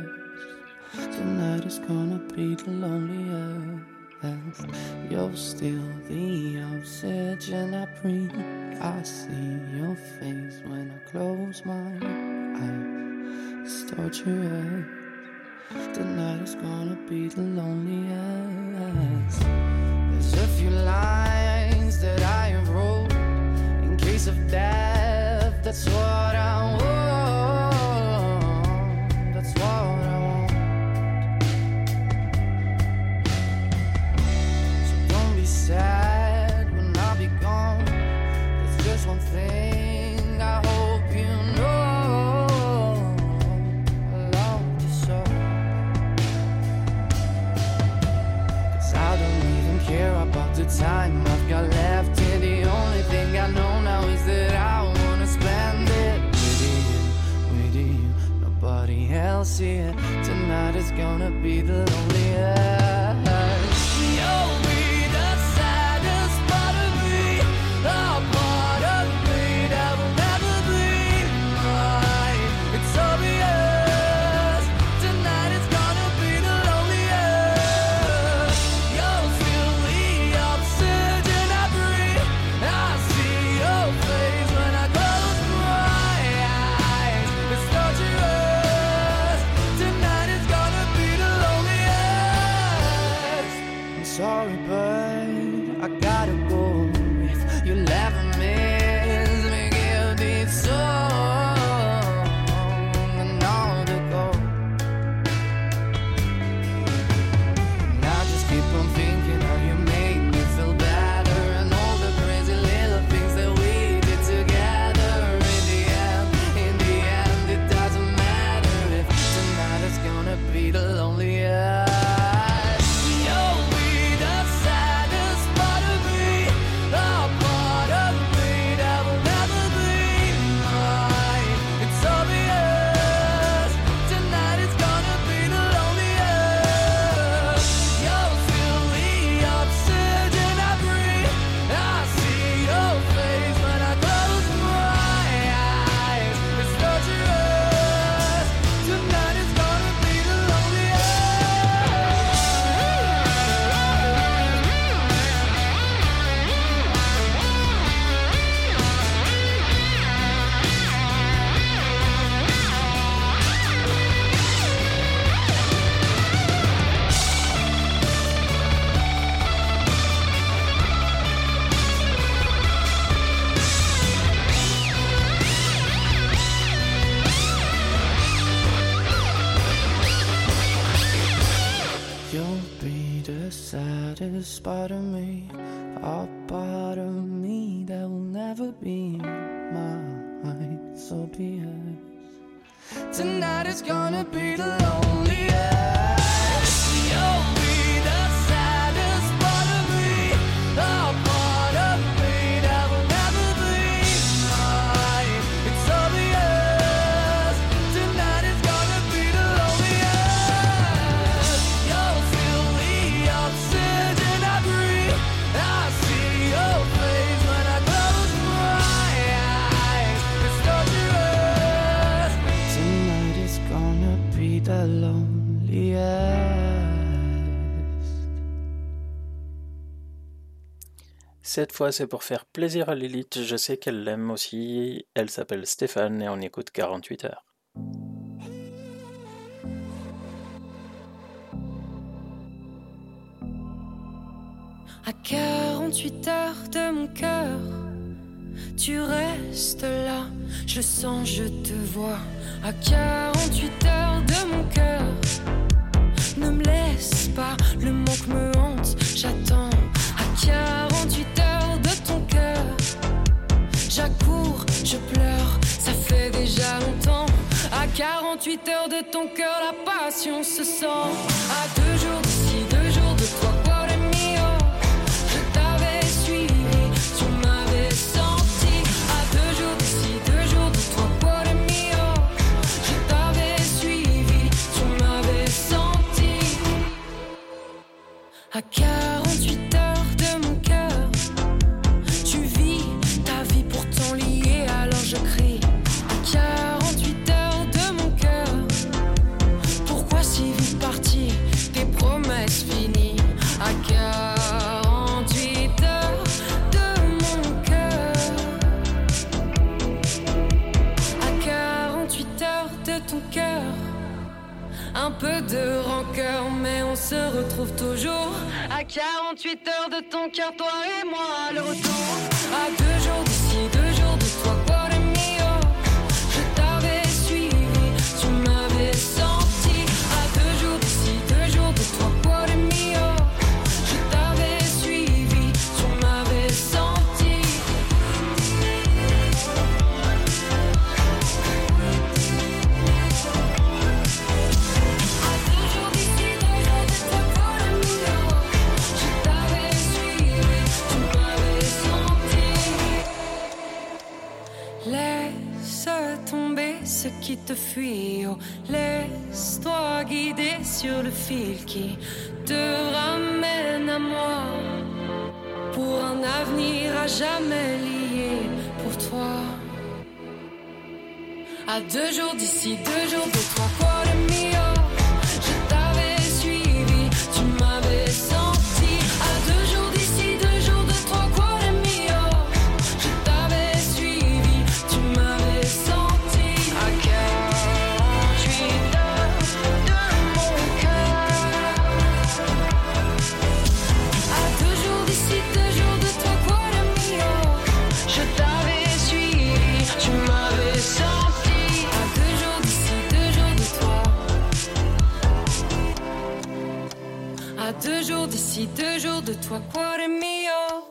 tonight is gonna be the loneliest. You're still the oxygen I breathe. I see your face when I close my eyes. It's. Tonight is gonna be the loneliest. There's a few lines that I have wrote in case of death. That's what I want. When I'll be gone. There's just one thing I hope you know. I love you I don't even care about the time I've got left here. The only thing I know now is that I wanna spend it with you, with you. Nobody else here. Tonight is gonna be the loneliest.
Cette fois, c'est pour faire plaisir à Lilith. Je sais qu'elle l'aime aussi. Elle s'appelle Stéphane et on écoute 48 heures.
À 48 heures de mon cœur, tu restes là, je sens, je te vois. À 48 heures de mon cœur, ne me laisse pas, le manque me hante, j'attends. À 48 heures de ton cœur, j'accours, je pleure, ça fait déjà longtemps. À 48 heures de ton cœur, la passion se sent. À deux jours d'ici, deux jours de toi, cuore mio. Je t'avais suivi, tu m'avais senti. À deux jours d'ici, deux jours de toi, cuore mio. Je t'avais suivi, tu m'avais senti. À 48 de rancœur, mais on se retrouve toujours. À 48 heures de ton cœur, toi et moi, le retour. À deux jours te fuit, oh, laisse-toi guider sur le fil qui te ramène à moi. Pour un avenir à jamais lié pour toi. À deux jours d'ici, deux jours de toi, cuore mio. D'ici, deux jours de toi, cuore mio.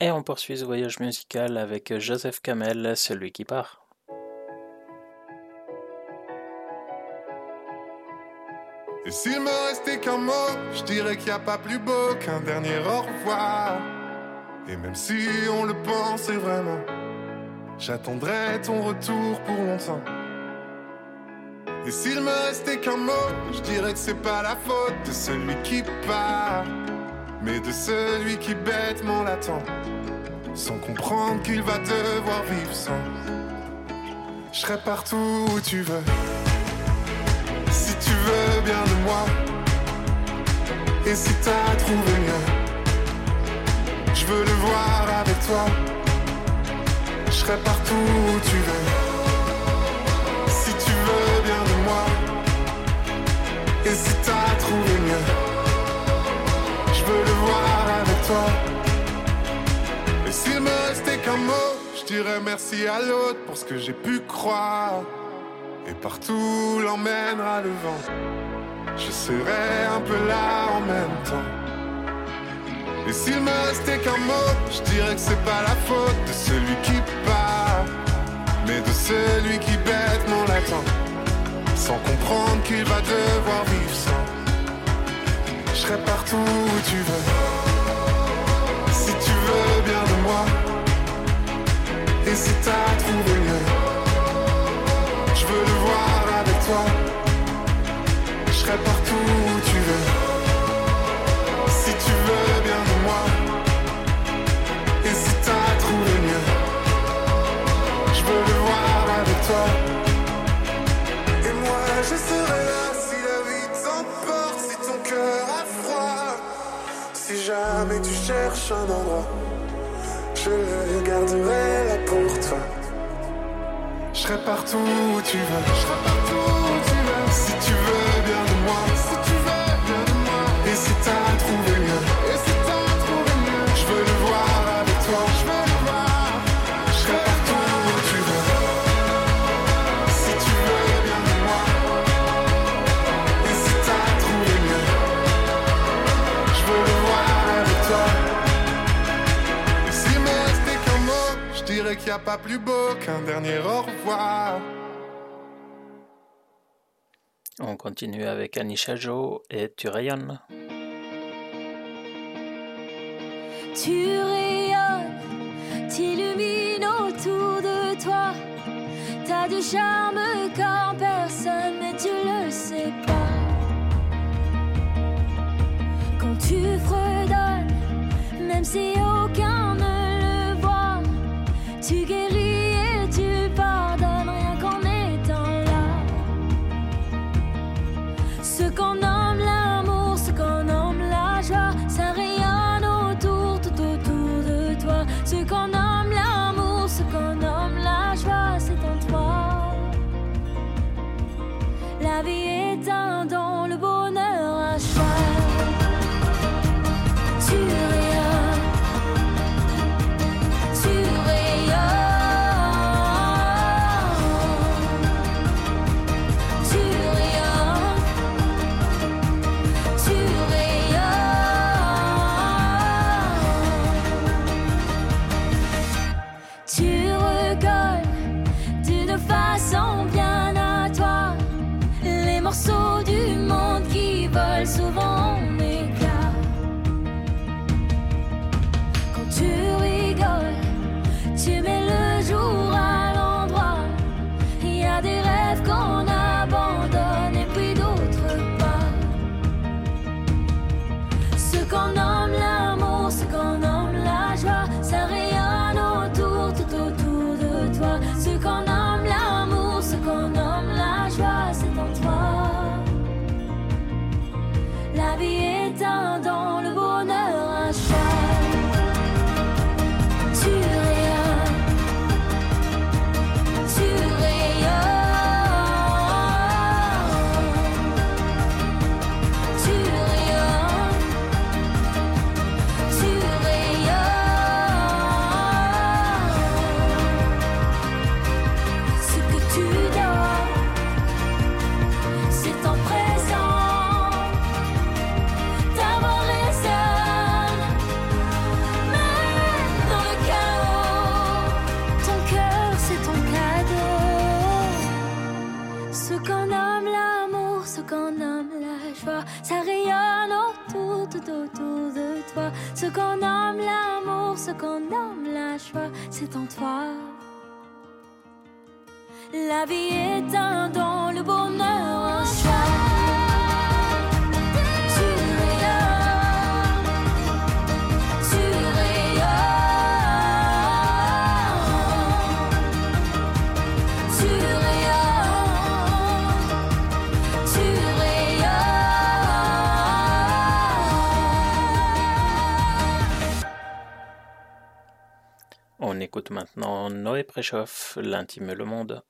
Et on poursuit ce voyage musical avec Joseph Kamel, celui qui part.
Et s'il me restait qu'un mot, je dirais qu'il n'y a pas plus beau qu'un dernier au revoir. Et même si on le pensait vraiment, j'attendrai ton retour pour longtemps. Et s'il me restait qu'un mot, je dirais que c'est pas la faute de celui qui part, mais de celui qui bêtement l'attend, sans comprendre qu'il va devoir vivre sans. Je serai partout où tu veux. Si tu veux bien de moi Et si t'as trouvé mieux Je veux le voir avec toi Je serai partout où tu veux Et si t'as trouvé mieux Je veux le voir avec toi Et s'il me restait qu'un mot Je dirais merci à l'autre pour ce que j'ai pu croire et partout l'emmènera le vent. Je serai un peu là en même temps. Et s'il me restait qu'un mot, je dirais que c'est pas la faute de celui qui part, mais de celui qui bêtement l'attend, sans comprendre qu'il va devoir vivre sans. Je serai partout où tu veux, si tu veux bien de moi, et si t'as trouvé mieux. Je veux le voir avec toi. Je serai partout jamais tu cherches un endroit, je le garderai là pour toi. Je serai partout où tu veux, je serai partout où tu veux. Si tu veux je dirais qu'il n'y a pas plus beau qu'un dernier au revoir.
On continue avec Anisha Jo et Tu rayonnes.
Tu rayonnes, t'illumines autour de toi. T'as du charme comme personne, mais tu le sais pas. Quand tu fredonnes, même si aucun qu'on nomme la joie, c'est en toi. La vie est un don, le bonheur un choix.
Écoute maintenant Noé Préchoff, L'intime le monde.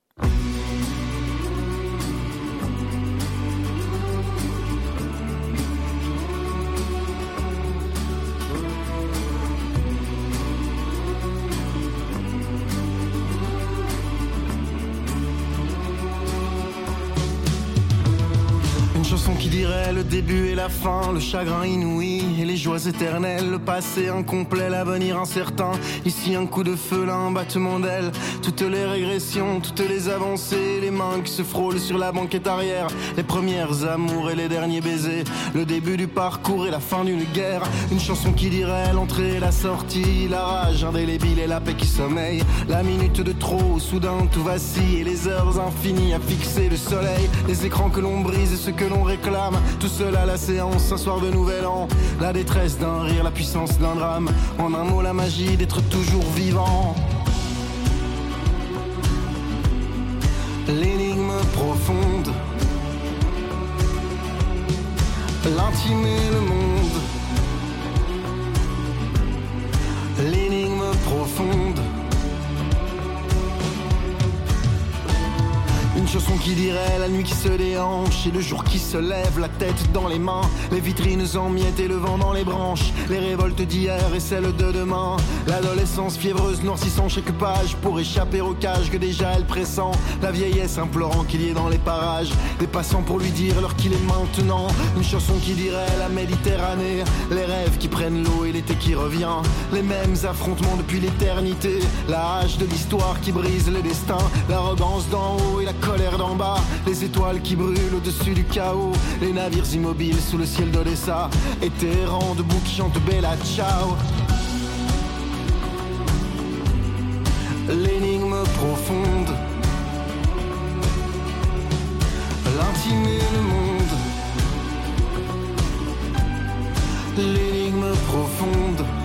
Le début et la fin, le chagrin inouï et les joies éternelles, le passé incomplet, l'avenir incertain. Ici un coup de feu, là un battement d'aile. Toutes les régressions, toutes les avancées, les mains qui se frôlent sur la banquette arrière, les premières amours et les derniers baisers, le début du parcours et la fin d'une guerre. Une chanson qui dirait l'entrée et la sortie, la rage indélébile et la paix qui sommeille. La minute de trop, soudain tout vacille et les heures infinies à fixer le soleil. Les écrans que l'on brise et ce que l'on réclame seul à la séance, un soir de nouvel an. La détresse d'un rire, la puissance d'un drame. En un mot, la magie d'être toujours vivant. L'énigme profonde. L'intime et le monde. L'énigme profonde. Chanson qui dirait la nuit qui se déhanche et le jour qui se lève, la tête dans les mains, les vitrines en miettes et le vent dans les branches, les révoltes d'hier et celles de demain, l'adolescence fiévreuse noircissant chaque page pour échapper au cage que déjà elle pressent, la vieillesse implorant qu'il y ait dans les parages des passants pour lui dire l'heure qu'il est maintenant, une chanson qui dirait la Méditerranée, les rêves qui prennent l'eau et l'été qui revient, les mêmes affrontements depuis l'éternité, la hache de l'histoire qui brise les destins, l'arrogance d'en haut et la colère les étoiles qui brûlent au-dessus du chaos, les navires immobiles sous le ciel d'Odessa, et rangs debout qui chantent Bella Ciao. L'énigme profonde, l'intime et le monde, l'énigme profonde.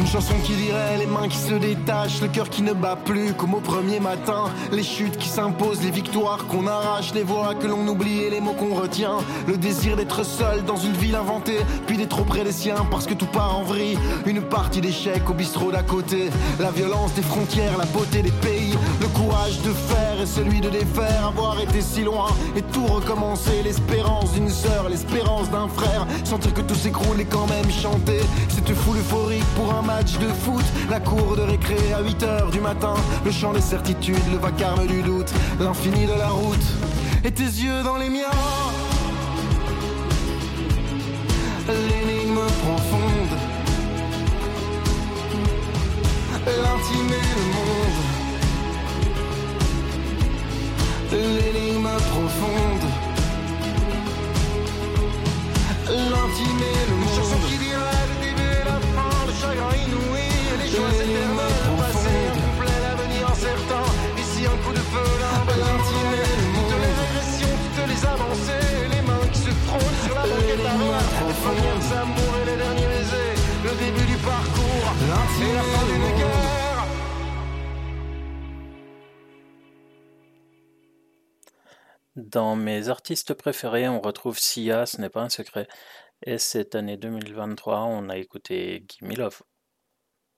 Une chanson qui dirait les mains qui se détachent, le cœur qui ne bat plus comme au premier matin, les chutes qui s'imposent, les victoires qu'on arrache, les voix que l'on oublie et les mots qu'on retient, le désir d'être seul dans une ville inventée, puis d'être auprès des siens parce que tout part en vrille, une partie d'échec au bistrot d'à côté, la violence des frontières, la beauté des pays, le courage de faire et celui de défaire, avoir été si loin et tout recommencer, l'espérance d'une sœur, l'espérance d'un frère, sentir que tout s'écroule et quand même chanter, cette foule euphorique pour un match de foot, la cour de récré à 8 heures du matin, le chant des certitudes, le vacarme du doute, l'infini de la route, et tes yeux dans les miens. L'énigme profonde, l'intime et le monde, l'énigme profonde, l'intime et le monde. Les joies éternelles, le passé incomplet, l'avenir incertain. Ici un coup de feu, là, le monde. Toutes les régressions, toutes les avancées, les mains qui se frôlent sur la banquette arrière, les premières amours et les derniers baisers, le début du parcours et la fin d'une guerre.
Dans mes artistes préférés, on retrouve Sia, ce n'est pas un secret. Et cette année 2023, on a écouté Gimme Love.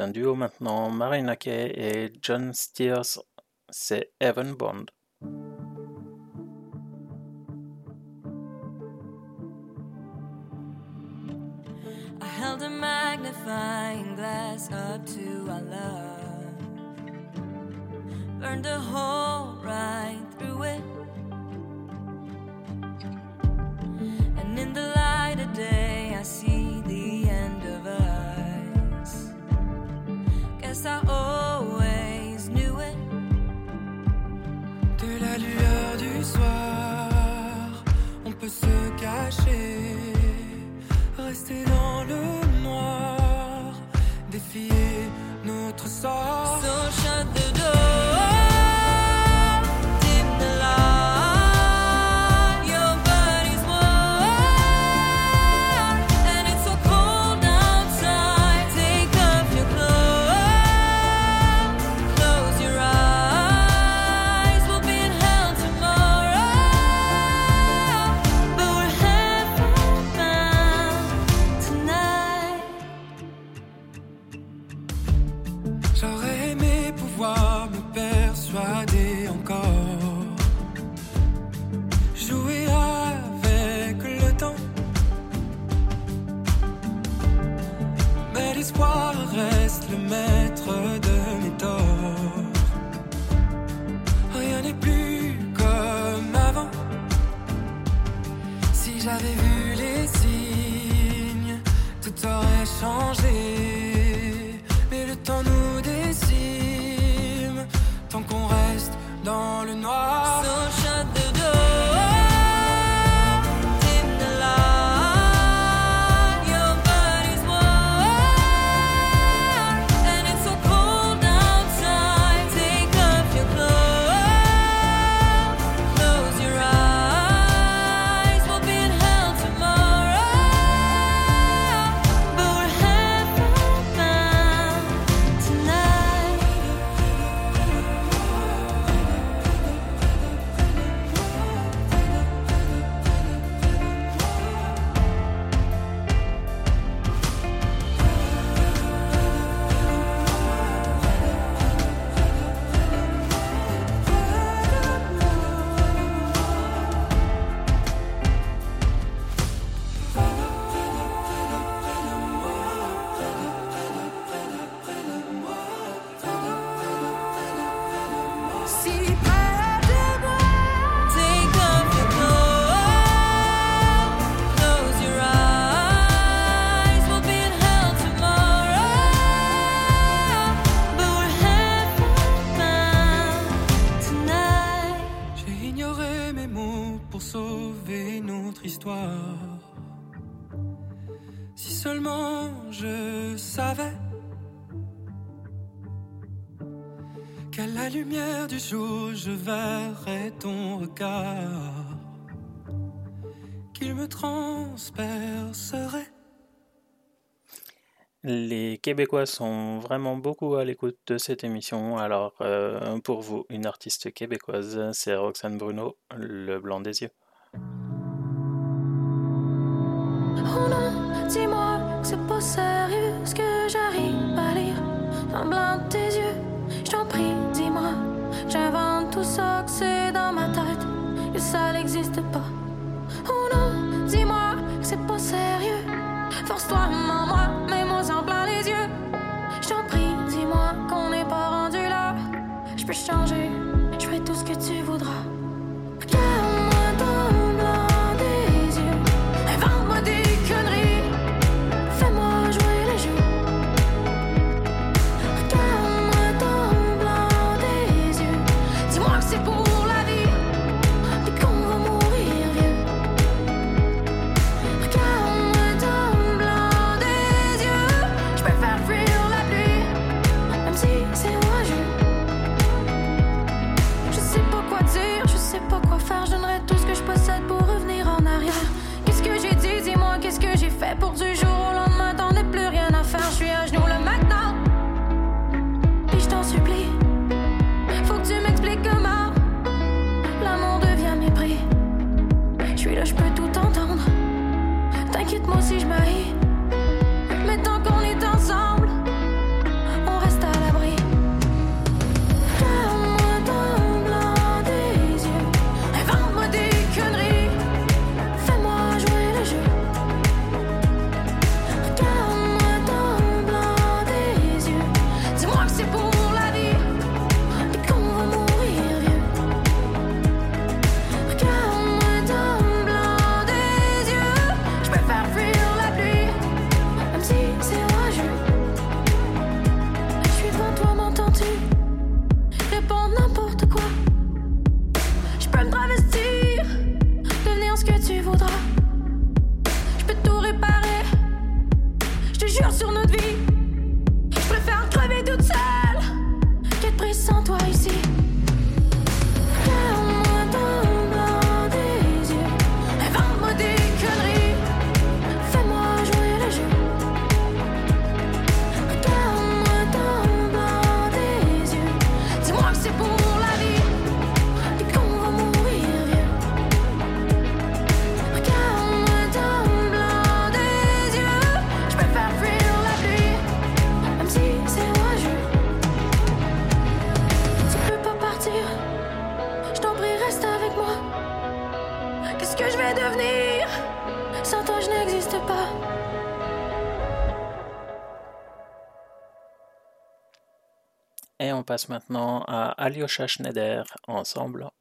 Écoute un duo maintenant, Marina Kaye et John Steers, c'est Evan Bond.
I held a magnifying glass up to our love. Burned a hole right through it. And in the light of day, I see Guess I always knew it.
De la lueur du soir, on peut se cacher, rester dans le noir, défier notre sort.
So
jour je verrais ton regard, qu'il me transpercerait.
Les Québécois sont vraiment beaucoup à l'écoute de cette émission. Alors, euh, pour vous, une artiste québécoise, c'est Roxane Bruno, Le Blanc des Yeux.
Oh non, dis-moi que c'est pas sérieux ce que j'arrive à lire le blanc de tes yeux. Je t'en prie, dis-moi, j'invente tout ça que c'est dans ma tête, que ça n'existe pas. Oh non, dis-moi que c'est pas sérieux. Force-toi, maman, mets-moi en plein les yeux. Je t'en prie, dis-moi qu'on n'est pas rendu là. Je peux changer, je ferai tout ce que tu voudras.
Passe maintenant à Alyosha Schneider, ensemble.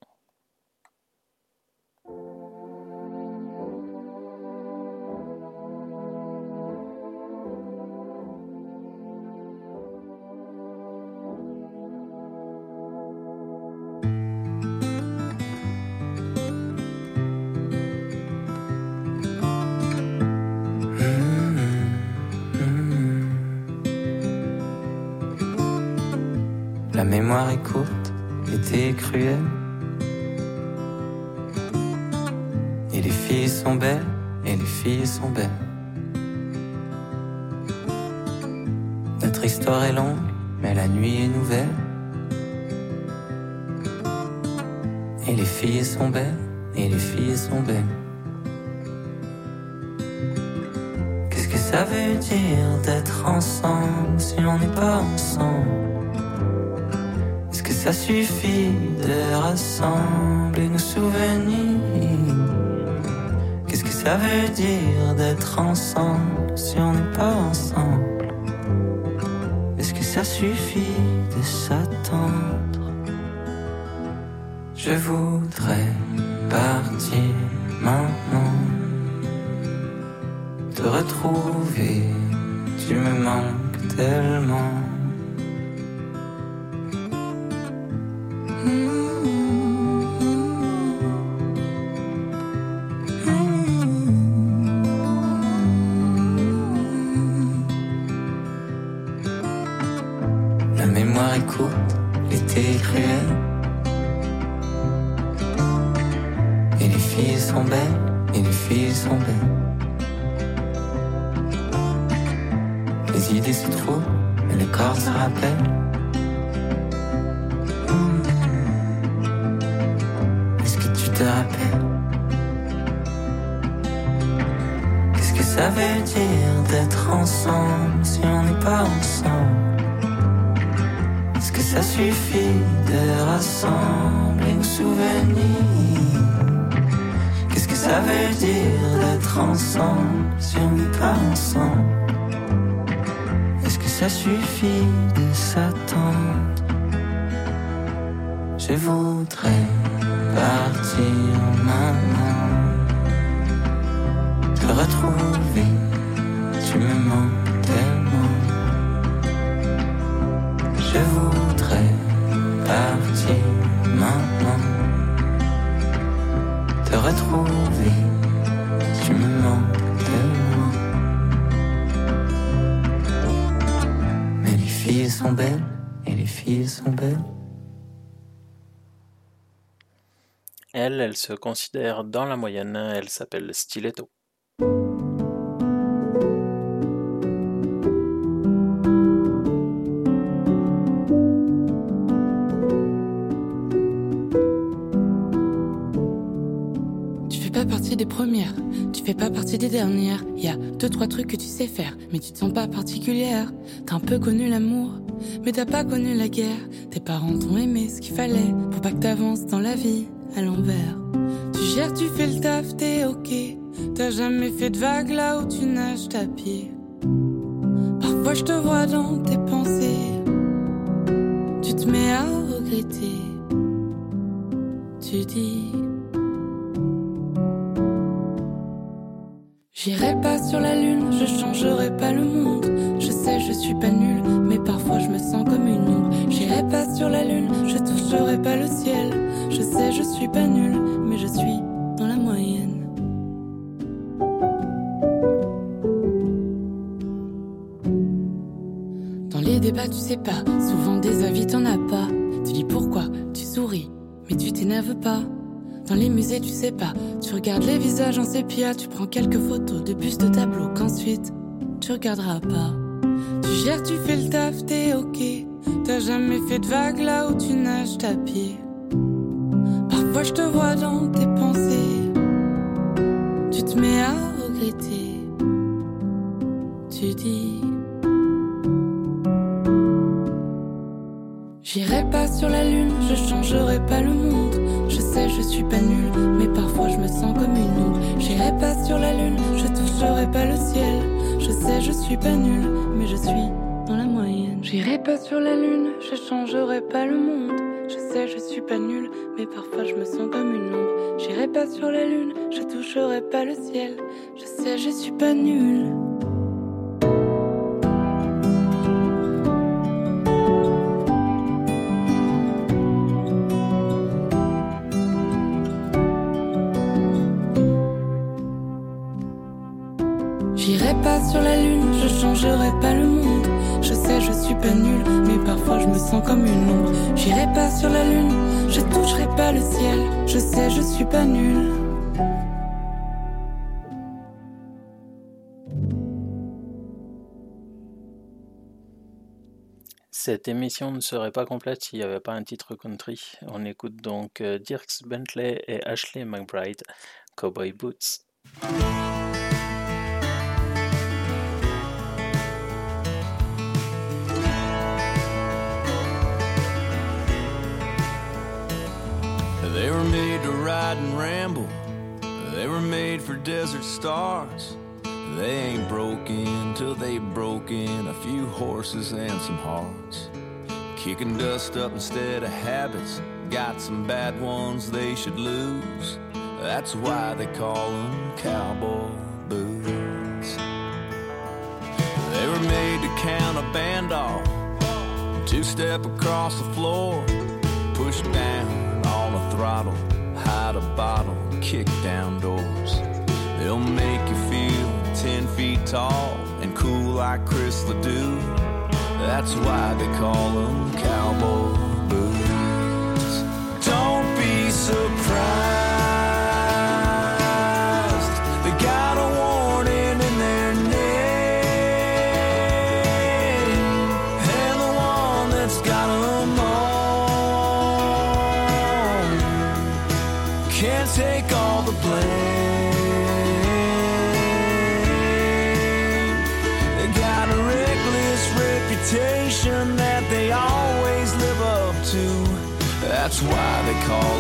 Elle, se considère dans la moyenne, elle s'appelle Stiletto.
Tu fais pas partie des premières, tu fais pas partie des dernières. Y a deux, trois trucs que tu sais faire, mais tu te sens pas particulière. T'as un peu connu l'amour, mais t'as pas connu la guerre. Tes parents t'ont aimé ce qu'il fallait pour pas que t'avances dans la vie à l'envers. Tu gères, tu fais le taf, t'es ok. T'as jamais fait de vague là où tu nages ta pied. Parfois je te vois dans tes pensées. Tu te mets à regretter. Tu dis. J'irai pas sur la lune, je changerai pas le monde. Je sais, je suis pas nulle, mais parfois je me sens comme une ombre. J'irai pas sur la lune, je toucherai pas le ciel. Je sais, je suis pas nulle, mais je suis dans la moyenne. Dans les débats, tu sais pas, souvent des avis t'en as pas. Tu dis pourquoi, tu souris, mais tu t'énerves pas. Dans les musées, tu sais pas, tu regardes les visages en sépia, tu prends quelques photos de bustes de tableaux qu'ensuite tu regarderas pas. Tu gères, tu fais le taf, t'es ok. T'as jamais fait de vague là où tu nages ta. Parfois je te vois dans tes pensées. Tu te mets à regretter. Tu dis. J'irai pas sur la lune, je changerai pas le monde. Je sais, je suis pas nulle, mais parfois je me sens comme une ombre. J'irai pas sur la lune, je toucherai pas le ciel. Je sais, je suis pas nulle, mais je suis dans la moyenne.
J'irai pas sur la lune, je changerai pas le monde. Je sais, je suis pas nulle, mais parfois je me sens comme une ombre. J'irai pas sur la lune, je toucherai pas le ciel. Je sais, je suis pas nulle. J'irai pas sur la lune, je changerai pas le monde. Je sais, je suis pas nulle, mais parfois je me sens comme une ombre. J'irai pas sur la lune, je toucherai pas le ciel. Je sais, je suis pas nulle.
Cette émission ne serait pas complète s'il n'y avait pas un titre country. On écoute donc euh, Dirks Bentley et Ashley McBride, Cowboy Boots.
They were made to ride and ramble. They were made for desert stars. They ain't broken till they broken a few horses and some hearts. Kicking dust up instead of habits. Got some bad ones they should lose. That's why they call them cowboy boots. They were made to count a band off. Two step across the floor. Push down throttle. Hide a bottle. Kick down doors. They'll make you feel ten feet tall and cool like Chris Ledoux. That's why they call them cowboy boots. Don't be surprised. Call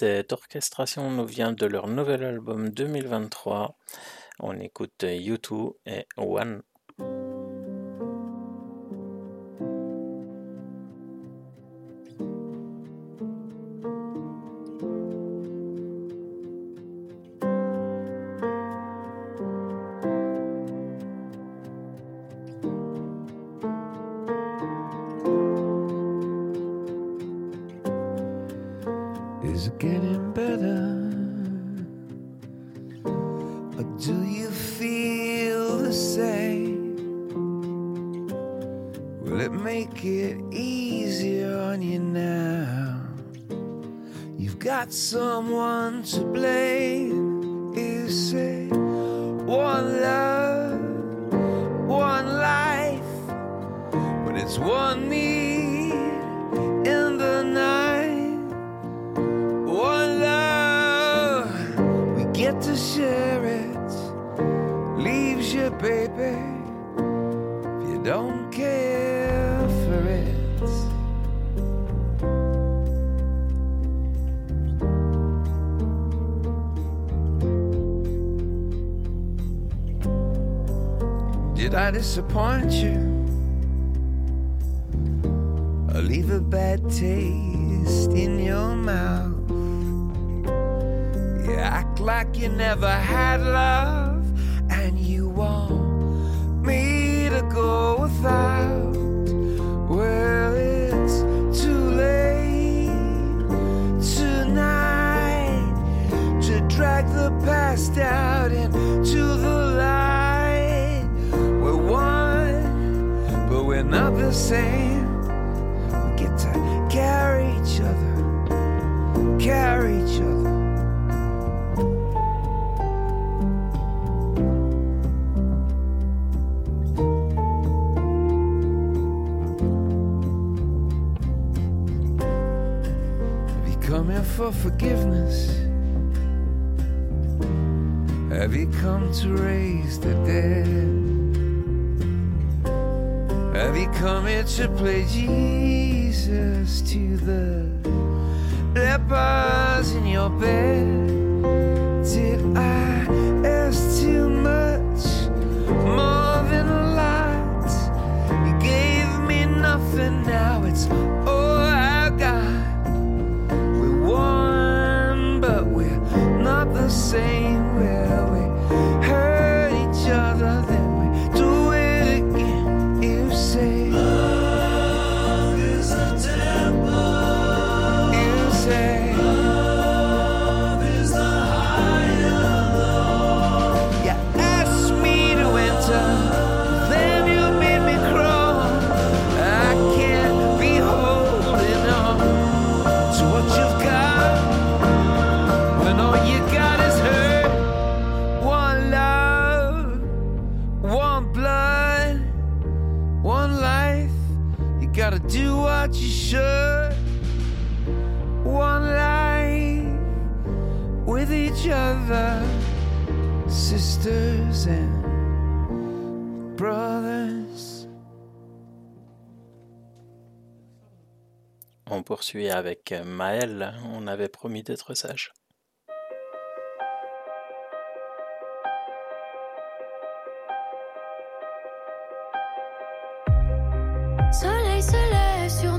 Cette orchestration nous vient de leur nouvel album 2023. On écoute U2 et One
that's
upon suis avec Maël. On avait promis d'être sage.
Soleil se lève sur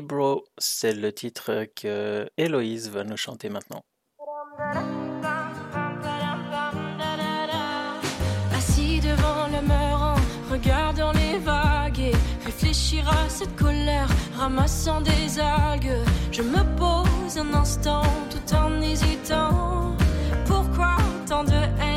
Bro, c'est le titre que Héloïse va nous chanter maintenant.
Assis devant le mur regardant les vagues et réfléchir à cette colère, ramassant des algues. Je me pose un instant tout en hésitant. Pourquoi tant de haine,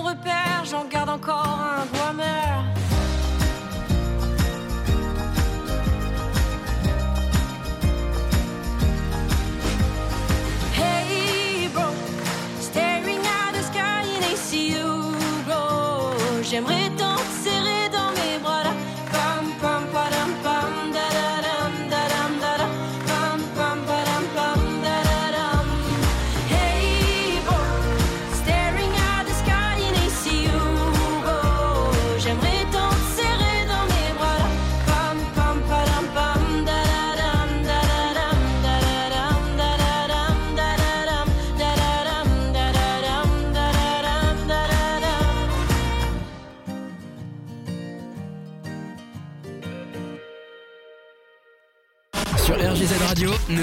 repère, j'en garde encore un goût amer.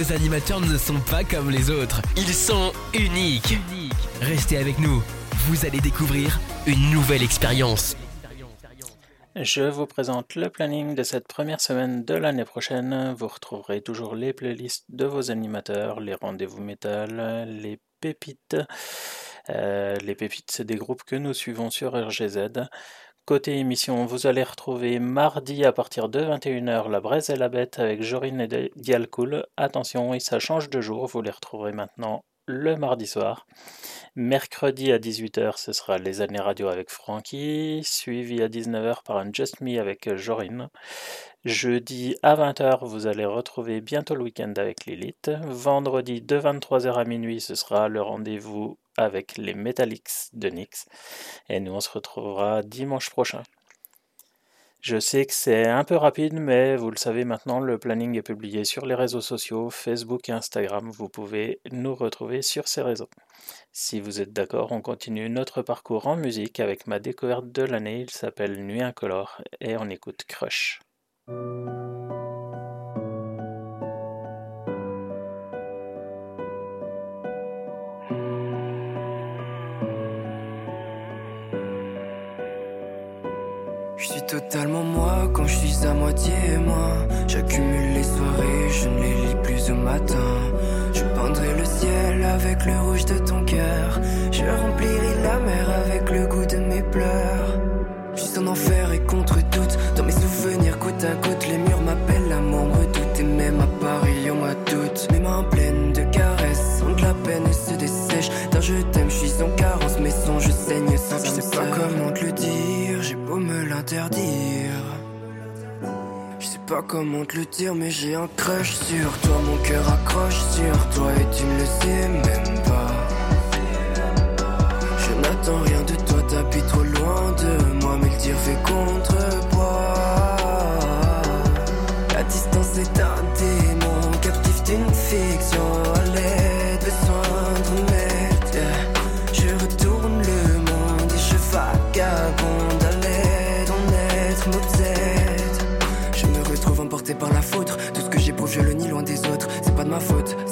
Nos animateurs ne sont pas comme les autres. Ils sont uniques. Restez avec nous. Vous allez découvrir une nouvelle expérience.
Je vous présente le planning de cette première semaine de l'année prochaine. Vous retrouverez toujours les playlists de vos animateurs, les rendez-vous métal, les pépites. Euh, les pépites, c'est des groupes que nous suivons sur RGZ. Côté émission, vous allez retrouver mardi à partir de 21h La Braise et la Bête avec Jorine et Dialcool. Attention, ça change de jour, vous les retrouverez maintenant le mardi soir. Mercredi à 18h, ce sera Les années radio avec Francky, suivi à 19h par un Just Me avec Jorine. Jeudi à 20h, vous allez retrouver bientôt le week-end avec Lilith. Vendredi de 23h à minuit, ce sera le rendez-vous avec les Metallics de Nyx. Et nous, on se retrouvera dimanche prochain. Je sais que c'est un peu rapide, mais vous le savez maintenant, le planning est publié sur les réseaux sociaux, Facebook et Instagram. Vous pouvez nous retrouver sur ces réseaux. Si vous êtes d'accord, on continue notre parcours en musique avec ma découverte de l'année. Il s'appelle Nuit incolore et on écoute Crush.
Je suis totalement moi quand je suis à moitié moi. J'accumule les soirées, je ne les lis plus au matin. Je peindrai le ciel avec le rouge de ton cœur. Je remplirai la mer avec le goût de mes pleurs. Je en enfer et contre toute. Dans mes souvenirs, côte à côte, les murs m'appellent la membre redoute. Et même à Paris, on m'a doute. Mes mains pleines de caresses, sont de la peine et se dessèchent. D'un je comment te le dire, mais j'ai un crush sur toi. Mon cœur accroche sur toi et tu ne le sais même pas. Je n'attends rien de toi, t'habites trop loin de moi, mais le tir fait contrepoids. La distance est un démon, captif d'une fiction. À l'aide, besoin de remède.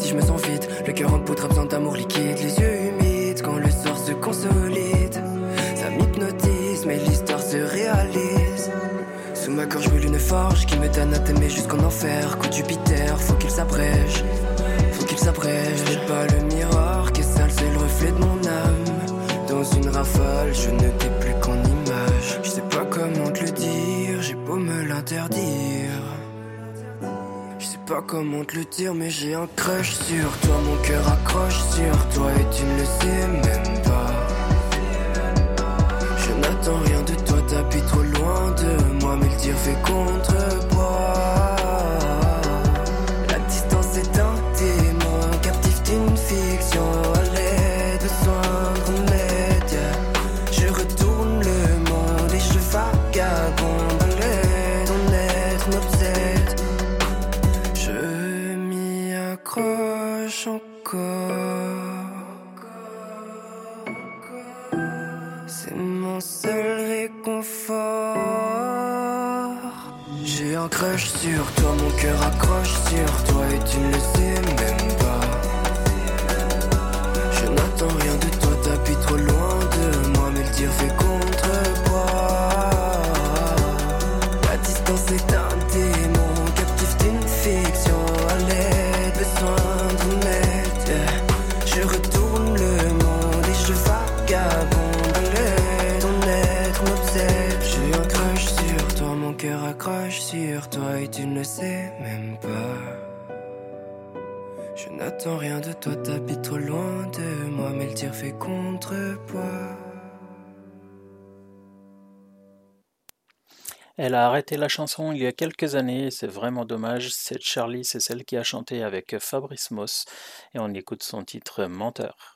je me sens vide. Le cœur en poutre, absent d'amour liquide. Les yeux humides quand le sort se consolide. Ça m'hypnotise, mais l'histoire se réalise. Sous ma gorge brûle une forge qui me donne à t'aimer jusqu'en enfer. Coup Jupiter, faut qu'il s'abrège. Faut qu'il s'abrège. Je pas le miroir qui est sale, c'est le reflet de mon âme. Dans une rafale, je ne t'ai plus qu'en image. Je sais pas comment te le dire, j'ai beau me l'interdire. Pas comment te le dire, mais j'ai un crush sur toi. Mon cœur accroche sur toi et tu ne le sais même pas. Je n'attends rien de toi, t'habites trop loin de moi, mais le tir fait contrepoids. La
chanson il y a quelques années, c'est vraiment dommage. Cette Charlie, c'est celle qui a chanté avec Fabrice Moss, et on écoute son titre Menteur.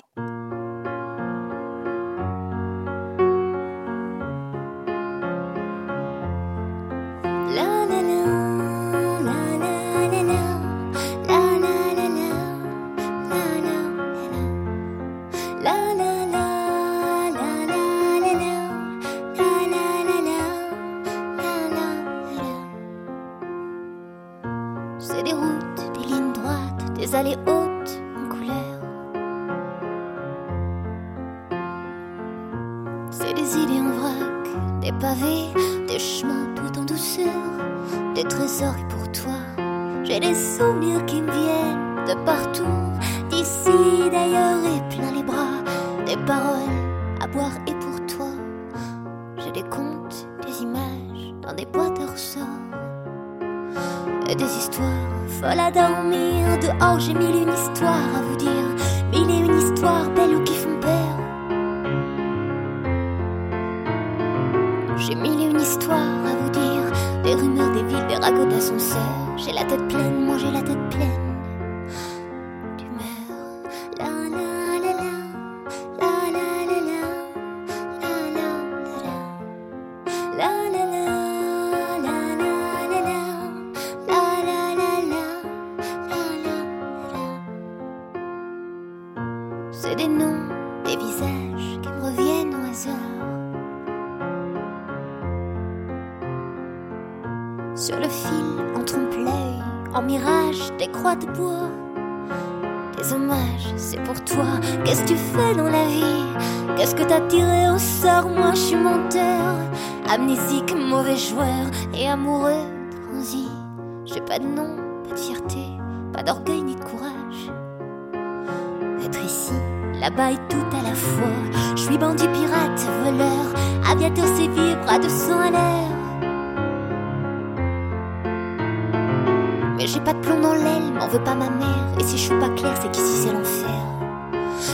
Veut pas ma mère. Et si je suis pas claire, c'est qu'ici c'est l'enfer.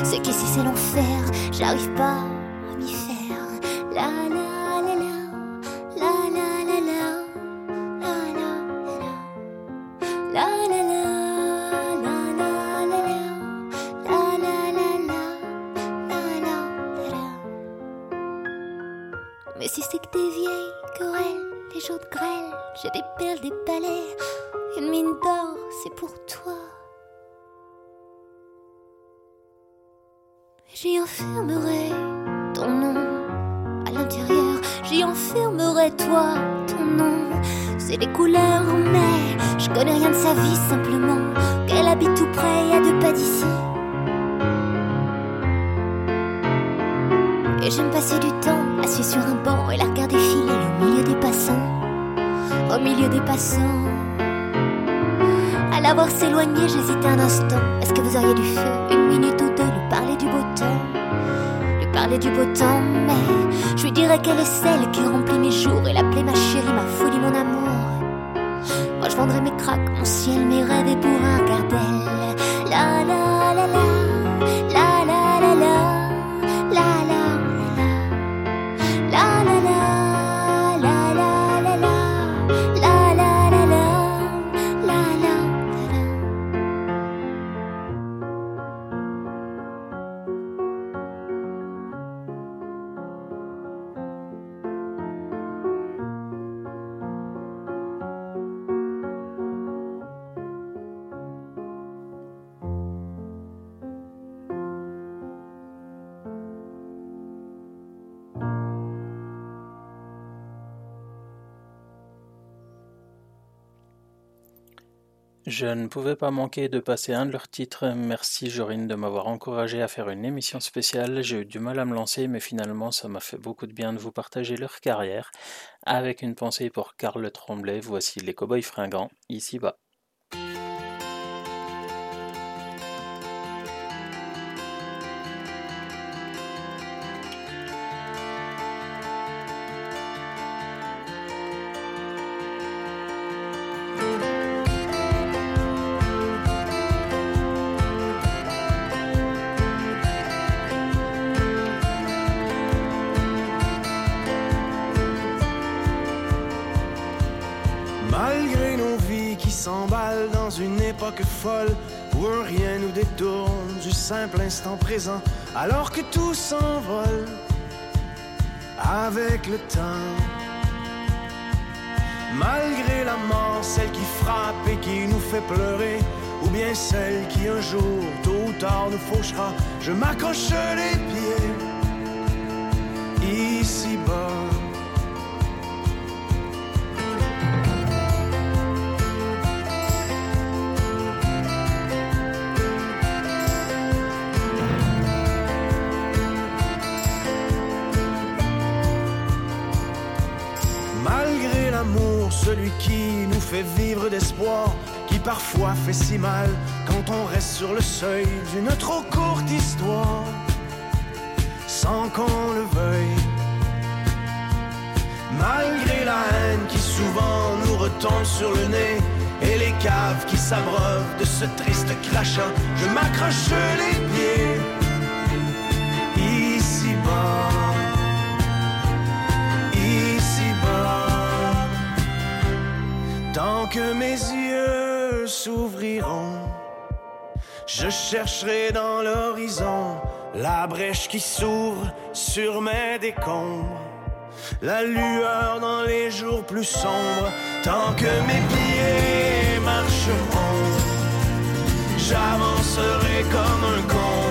C'est qu'ici c'est l'enfer, j'arrive pas j'y enfermerai toi, ton nom. C'est des couleurs, mais je connais rien de sa vie simplement. Qu'elle habite tout près, à deux pas d'ici. Et j'aime passer du temps assis sur un banc et la regarder filer au milieu des passants.
au milieu des passants. À la voir s'éloigner, j'hésitais un instant. Est-ce que vous auriez du feu, une minute du beau temps, mais je lui dirais qu'elle est celle qui remplit mes jours et l'appeler ma chérie, ma folie, mon amour. Moi je vendrais mes craques, mon ciel, mes rêves et
Je ne pouvais pas manquer de passer un de leurs titres. Merci Jorine de m'avoir encouragé à faire une émission spéciale. J'ai eu du mal à me lancer, mais finalement ça m'a fait beaucoup de bien de vous partager leur carrière. Avec une pensée pour Karl Tremblay, voici les Cowboys fringants, ici-bas.
Simple instant présent, alors que tout s'envole avec le temps. Malgré la mort, celle qui frappe et qui nous fait pleurer, ou bien celle qui un jour, tôt ou tard, nous fauchera, je m'accroche les pieds fait vivre d'espoir, qui parfois fait si mal quand on reste sur le seuil d'une trop courte histoire, sans qu'on le veuille. Malgré la haine qui souvent nous retombe sur le nez, et les caves qui s'abreuvent de ce triste crachat, je m'accroche les pieds que mes yeux s'ouvriront, je chercherai dans l'horizon la brèche qui s'ouvre sur mes décombres. La lueur dans les jours plus sombres, tant que mes pieds marcheront, j'avancerai comme un con,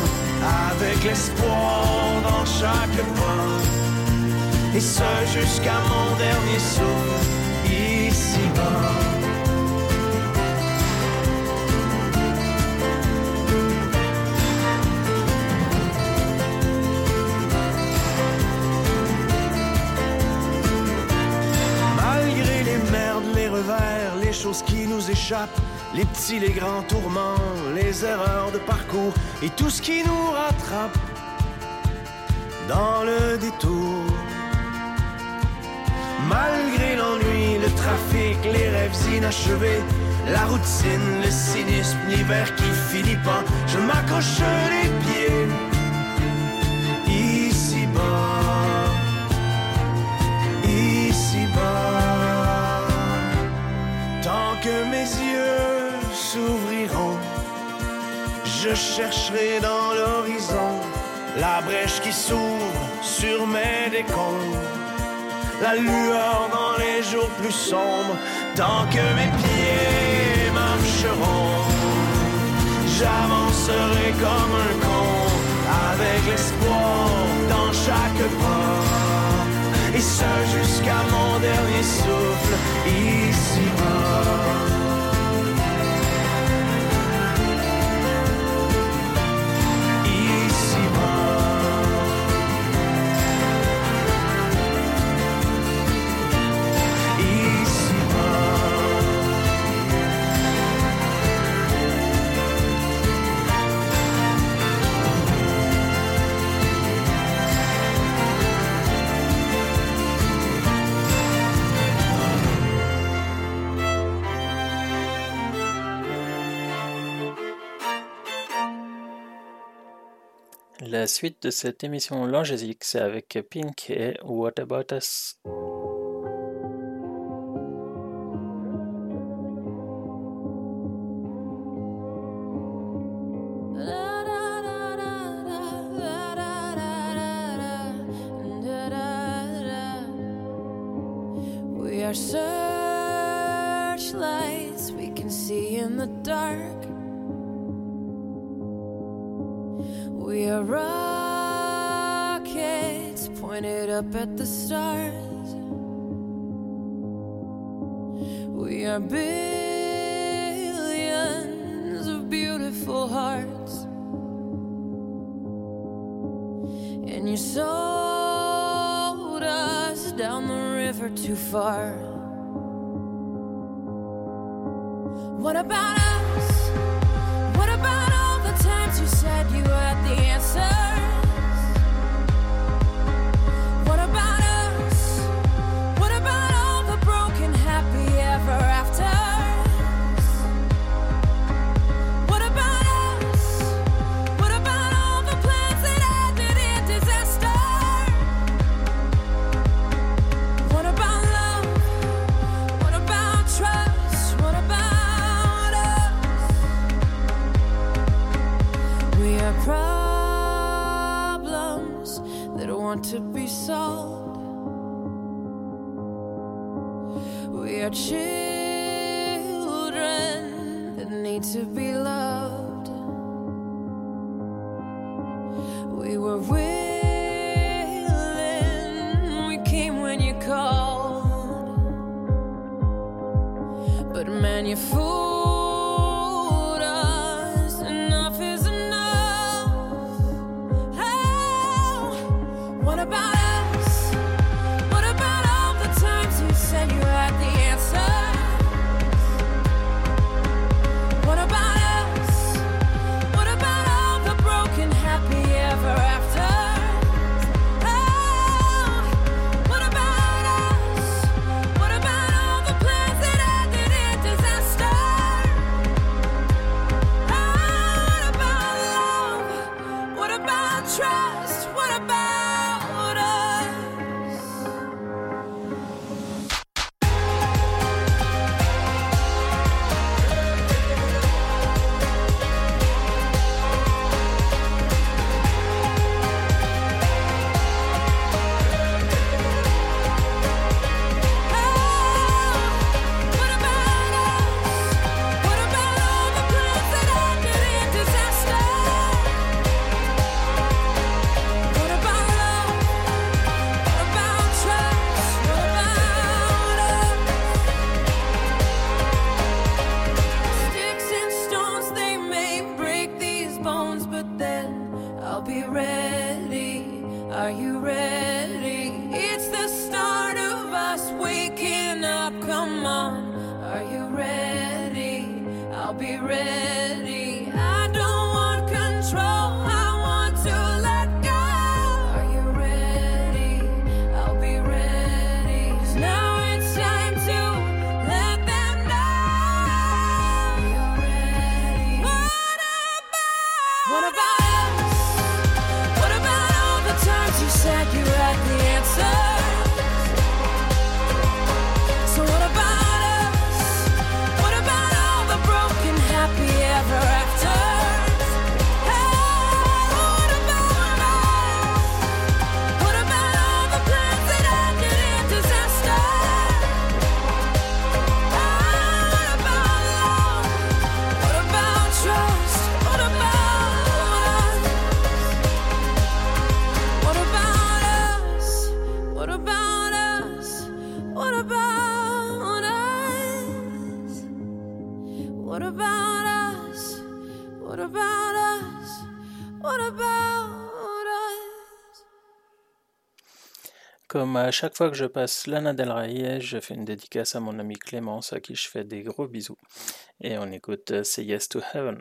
avec l'espoir dans chaque pas et ce jusqu'à mon dernier souffle ici-bas. Choses qui nous échappent, les petits, les grands tourments, les erreurs de parcours et tout ce qui nous rattrape dans le détour. Malgré l'ennui, le trafic, les rêves inachevés, la routine, le cynisme, l'hiver qui finit pas, je m'accroche les pieds je chercherai dans l'horizon la brèche qui s'ouvre sur mes décombres la lueur dans les jours plus sombres, tant que mes pieds marcheront. J'avancerai comme un con, avec l'espoir dans chaque pas, et ce jusqu'à mon dernier souffle ici-bas.
La suite de cette émission Longésique, c'est avec Pink et
What About Us.
comme à chaque fois que je passe Lana Del je fais une dédicace à mon ami Clémence à qui je fais des gros bisous. Et on écoute euh, Say Yes to Heaven.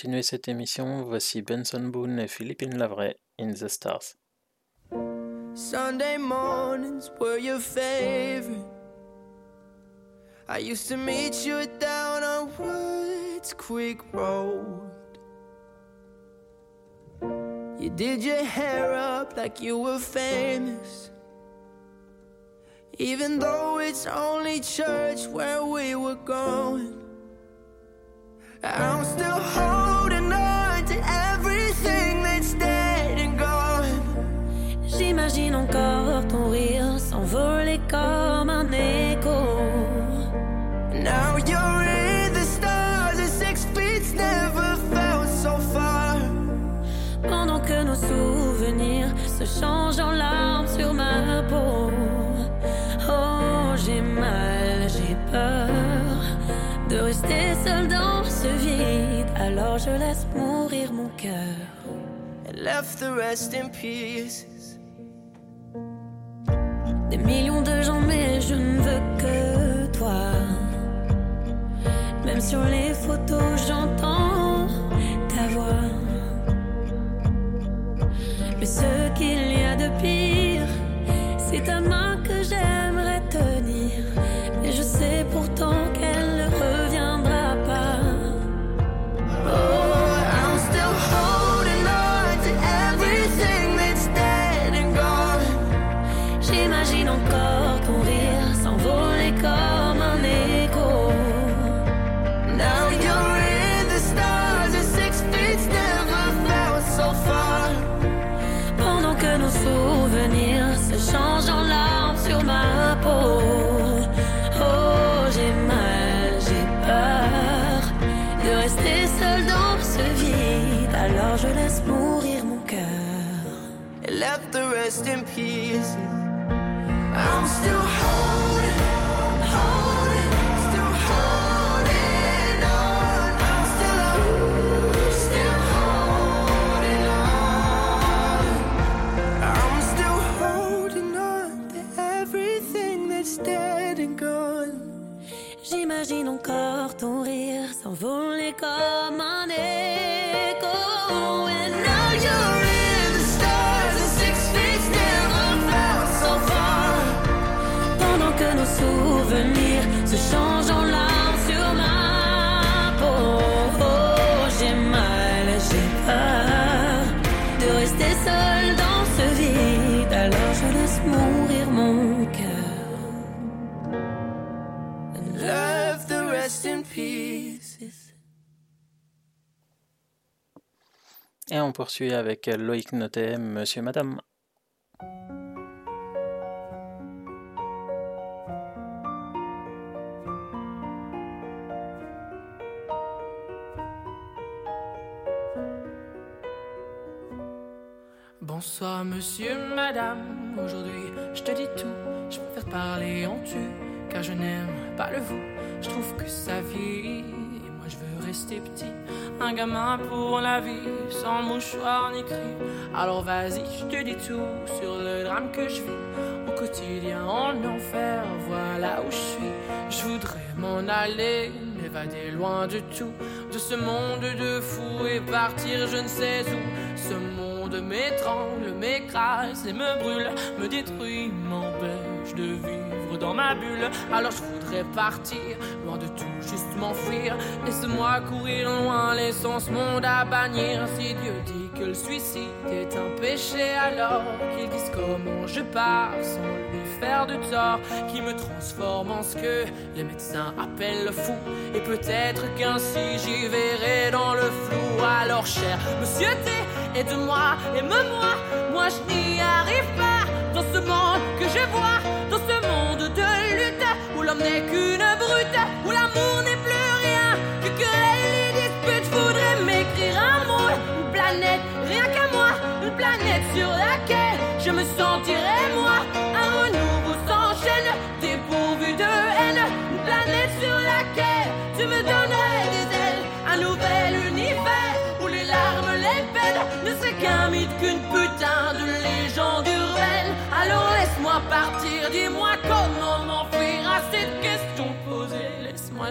Continuer cette émission, voici Benson Boone et Philippine Lavray, In the Stars.
Sunday mornings were your favorite. I used to meet you down on Woods Creek Road. You did your hair up like you were famous. Even though it's only church where we were going. I'm still holding on to everything that's dead and gone.
J'imagine encore ton rire s'envoler comme un écho.
Now you're in the stars, and six never felt so far.
Pendant que nos souvenirs se changent en larmes je laisse mourir mon cœur.
And left the rest in pieces.
Des millions de gens, mais je ne veux que toi. Même sur les photos, j'entends ta voix. Mais ce qu'il y a de pire, c'est ta main
Left the rest in pieces. I'm still holding, holding, still holding on. I'm still, still holding on. I'm still holding on to everything that's dead and gone.
J'imagine encore ton rire s'envoler comme un écho.
Et on poursuit avec Loïc Notet, Monsieur Madame.
Bonsoir monsieur, madame, aujourd'hui je te dis tout, je préfère parler en tu, car je n'aime pas le vous, je trouve que et moi je veux rester petit, un gamin pour la vie, sans mouchoir ni cri, alors vas-y je te dis tout sur le drame que je vis, au quotidien en enfer, voilà où je suis, je voudrais m'en aller, m'évader loin de tout, de ce monde de fous et partir je ne sais où, ce monde m'étrangle, m'écrase et me brûle, me détruit, m'empêche de vivre dans ma bulle. Alors je partir, loin de tout, juste m'enfuir. Laisse-moi courir loin, laissant ce monde à bannir. Si Dieu dit que le suicide est un péché, alors qu'il dise comment je pars sans lui faire de tort, qui me transforme en ce que les médecins appellent le fou. Et peut-être qu'ainsi j'y verrai dans le flou. Alors cher monsieur T, aide-moi, aime-moi, moi je n'y arrive pas dans ce monde que je vois, n'est qu'une brute, où l'amour n'est plus rien que querelle et dispute. Je voudrais m'écrire un mot, une planète, rien qu'à moi, une planète sur laquelle je me sentirais moi. Un renouveau s'enchaîne, dépourvu de haine, une planète sur laquelle tu me donnerais des ailes, un nouvel univers où les larmes, les peines ne seraient qu'un mythe, qu'une putain de légende urbaine. Alors laisse-moi partir, dis-moi comment m'enfuir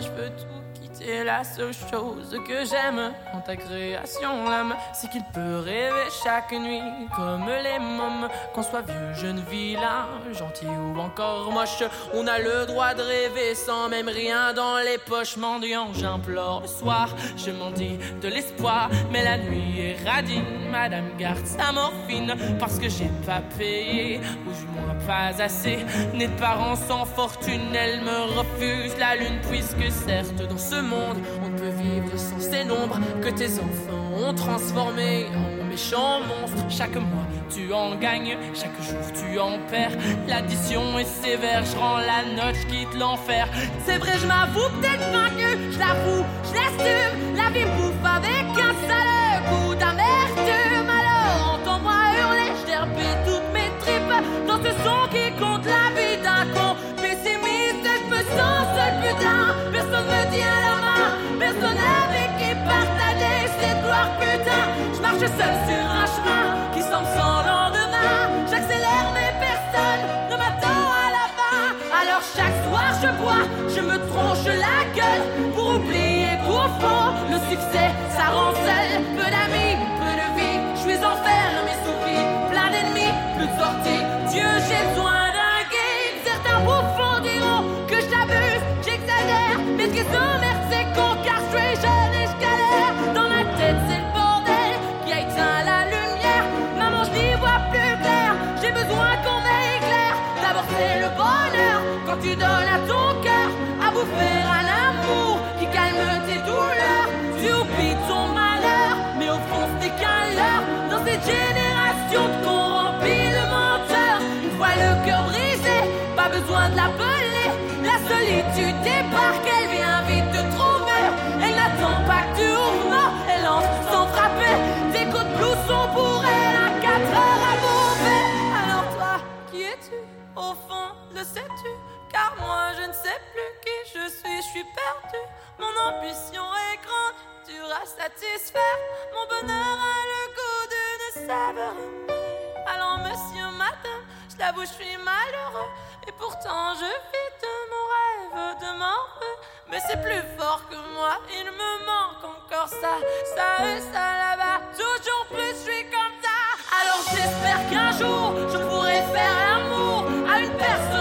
je peux tout Et la seule chose que j'aime en ta création, l'âme, c'est qu'il peut rêver chaque nuit comme les mômes. Qu'on soit vieux, jeune, vilain, gentil ou encore moche, on a le droit de rêver sans même rien dans les poches. Mendiant, j'implore le soir, je m'en dis de l'espoir, mais la nuit est radine. Madame garde sa morphine parce que j'ai pas payé, ou du moins pas assez. Nés de parents sans fortune, elle me refuse la lune, puisque certes, dans ce monde, on peut vivre sans ces nombres que tes enfants ont transformé en méchants monstres. Chaque mois, tu en gagnes, chaque jour, tu en perds. L'addition est sévère, je rends la note, je quitte l'enfer. C'est vrai, je m'avoue peut-être vaincu, je l'avoue, je l'assume. La vie bouffe avec un sale goût d'amertume. Alors, entends-moi hurler, je toutes mes tripes dans ce son qui compte la Je marche seul sur un chemin qui semble sans lendemain. J'accélère, mais personne ne m'attend à la fin. Alors chaque soir, je bois, je me tronche la gueule pour oublier qu'au fond, le succès, sais-tu? Car moi, je ne sais plus qui je suis, je suis perdu. Mon ambition est grande, dure à satisfaire. Mon bonheur a le goût d'une saveur. Alors, monsieur, madame, je l'avoue, je suis malheureux. Et pourtant, je vis de mon rêve, de mon rêve. Mais c'est plus fort que moi, il me manque encore ça, ça et ça là-bas. Toujours plus, je suis comme ça. Alors, j'espère qu'un jour, je pourrai faire l'amour à une personne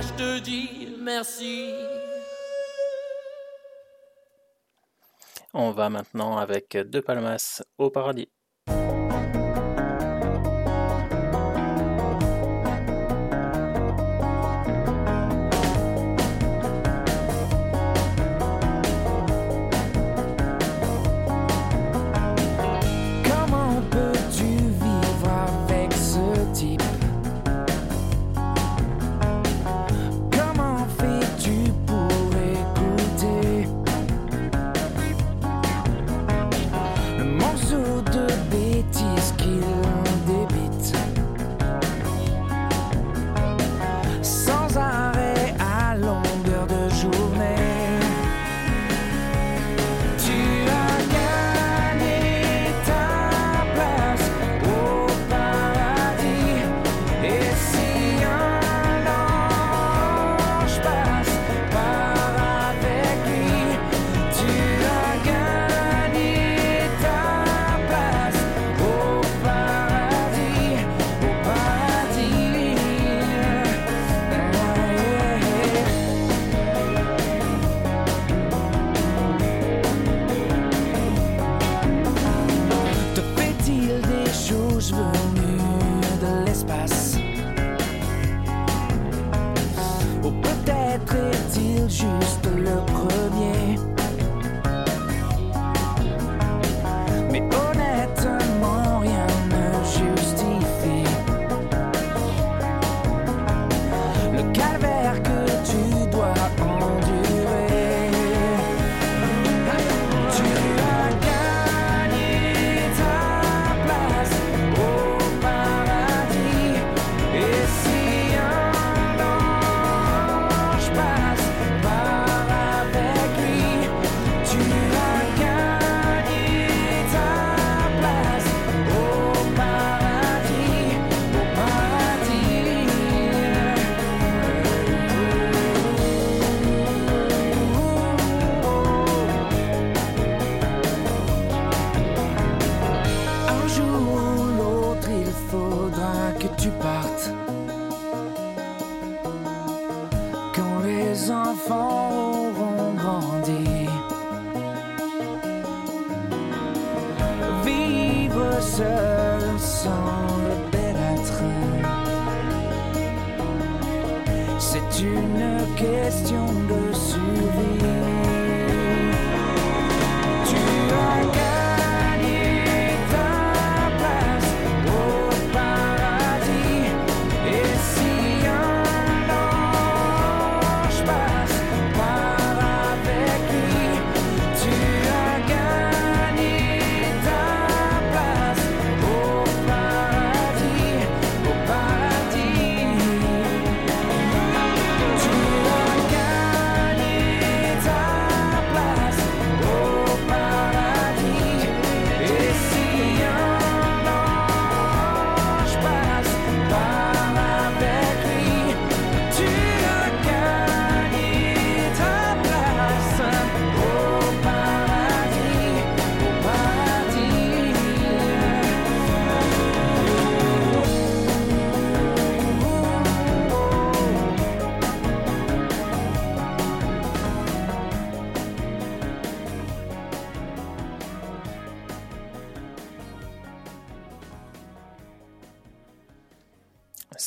je te dis merci.
On va maintenant avec De Palmas au paradis.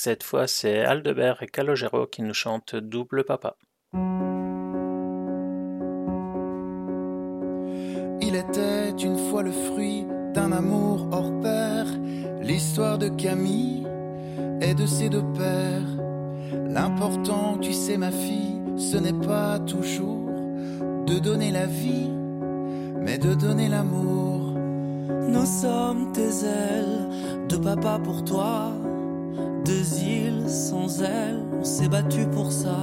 Cette fois, c'est Aldebert et Calogero qui nous chantent Double Papa.
Il était une fois le fruit d'un amour hors pair, l'histoire de Camille et de ses deux pères. L'important, tu sais ma fille, ce n'est pas toujours de donner la vie, mais de donner l'amour.
Nous sommes tes ailes de papa pour toi s'est battu pour ça.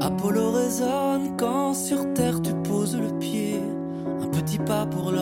Apollo résonne quand sur terre tu poses le pied. Un petit pas pour le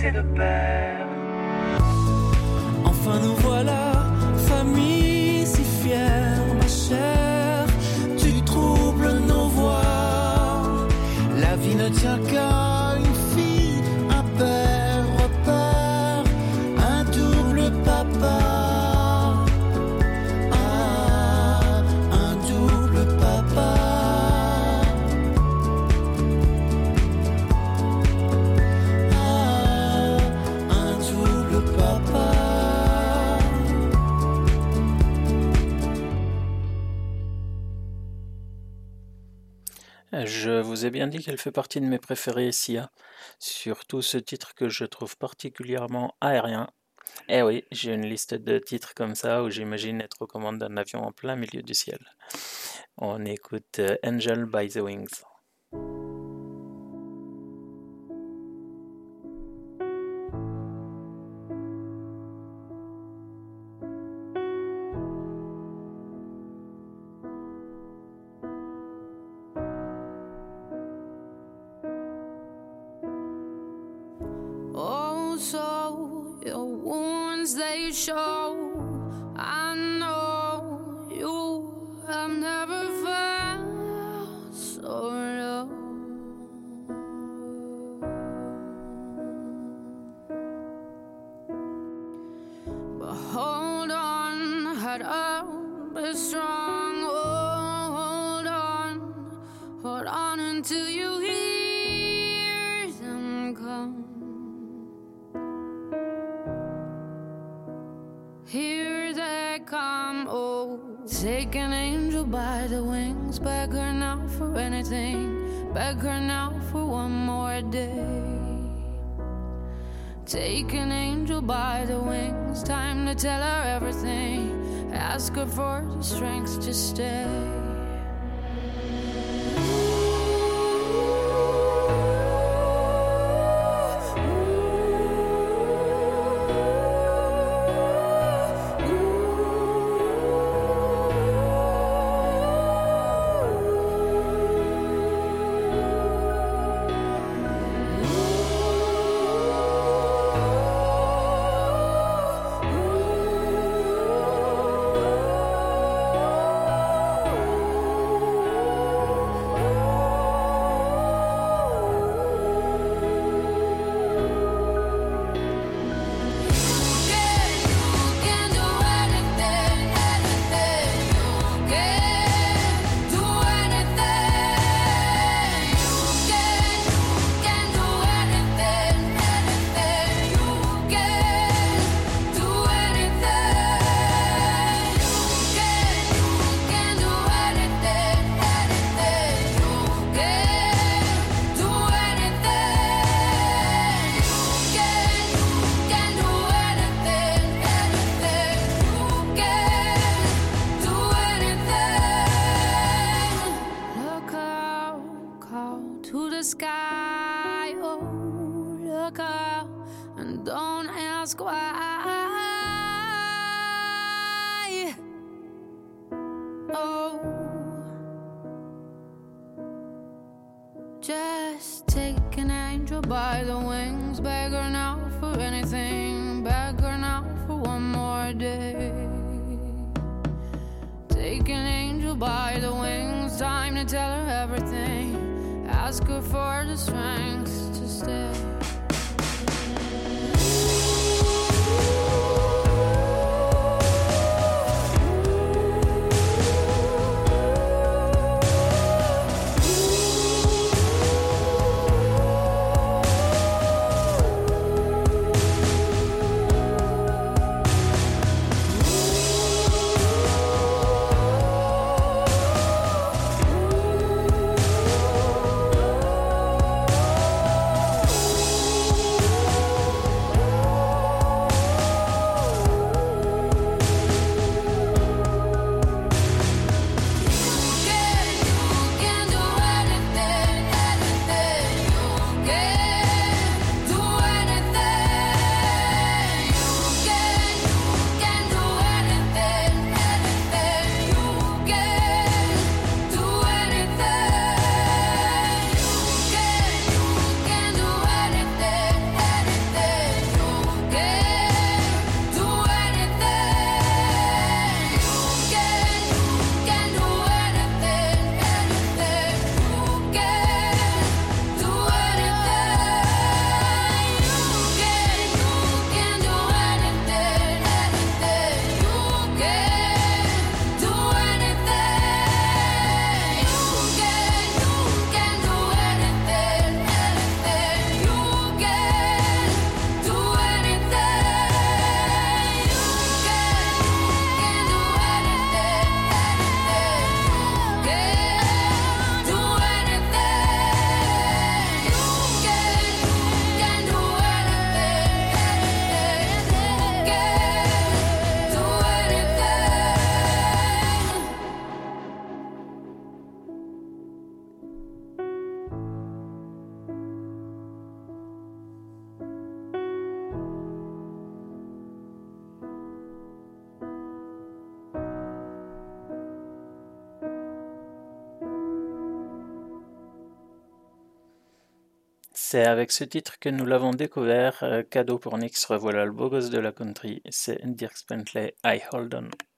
passer de
pair.
Enfin nous voilà.
Je vous ai bien dit qu'elle fait partie de mes préférés Sia, surtout ce titre que je trouve particulièrement aérien. Eh oui, j'ai une liste de titres comme ça où j'imagine être aux commandes d'un avion en plein milieu du ciel. On écoute euh, Angel by the Wings.
for the strength to stay.
C'est avec ce titre que nous l'avons découvert. Euh, cadeau pour Nix, revoilà le beau gosse de la country. C'est Dirk Bentley, I Hold On.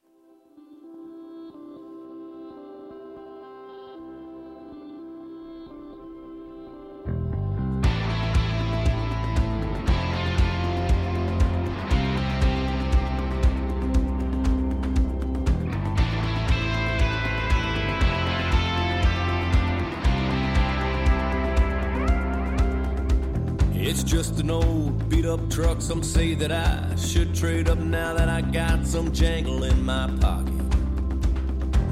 Beat up truck. Some say that I should trade up now that I got some jangle in my pocket.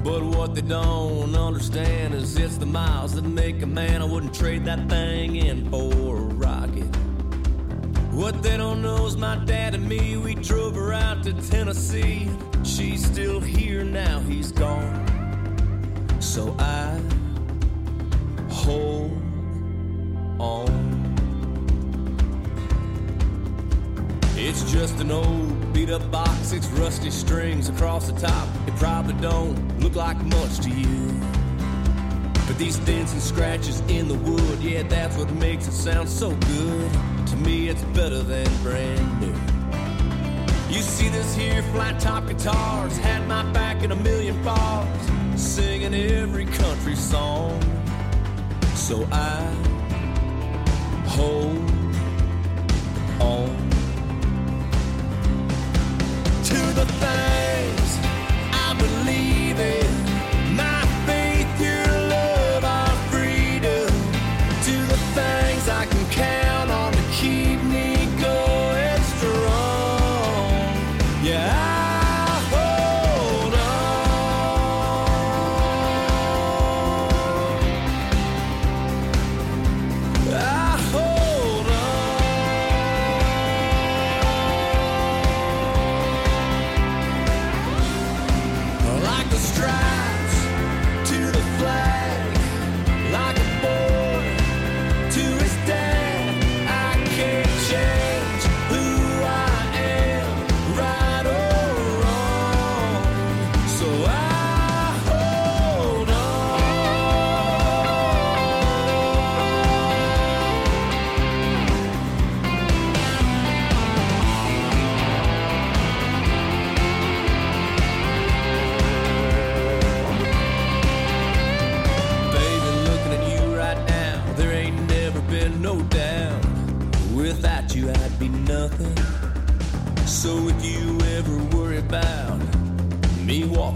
But what they don't understand is it's the miles that make a man. I wouldn't trade that thing in for a rocket. What they don't know is my dad and me, we drove her out to Tennessee. She's still here now, he's gone. So I hold on. It's just an old beat up box, six rusty strings across the top. It probably don't look like much to you. But these dents and scratches in the wood, yeah, that's what makes it sound so good. To me, it's better than brand new. You see this here flat top guitars, had my back in a million bars, singing every country song. So I hold the things I believe in.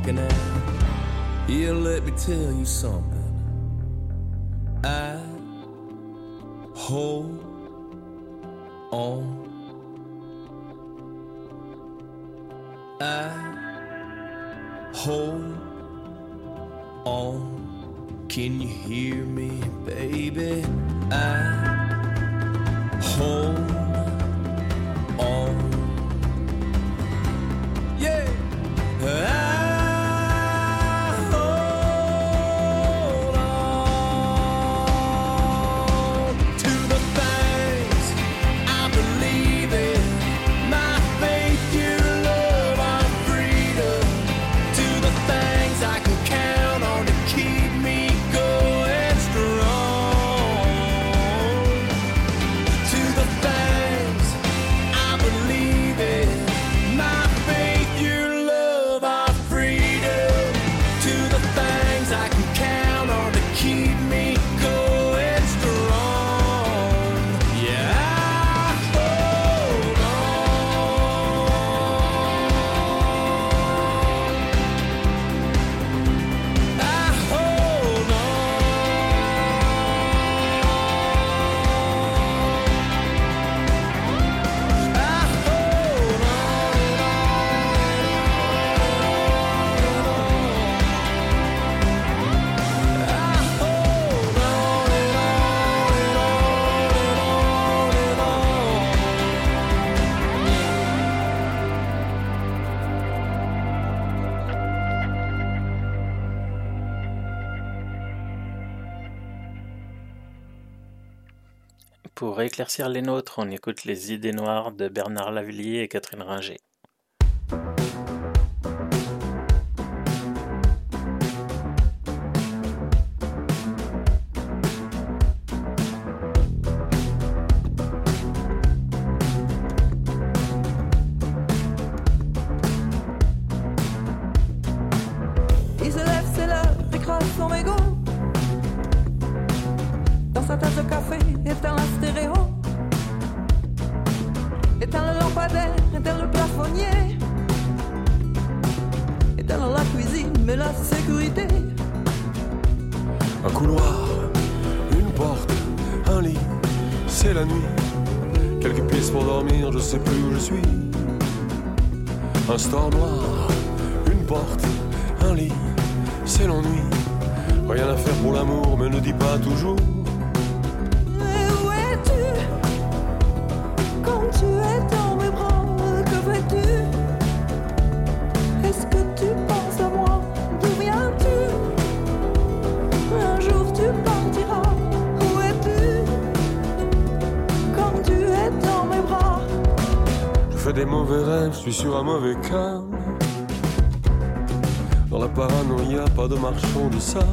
Walking out, yeah, let me tell you something. I hold on. I hold on. Can you hear me, baby? I
Pour éclaircir les nôtres, on écoute Les idées noires de Bernard Lavillier et Catherine Ringer.
Suis sur un mauvais cas. Dans la paranoïa, pas de marchand de sable.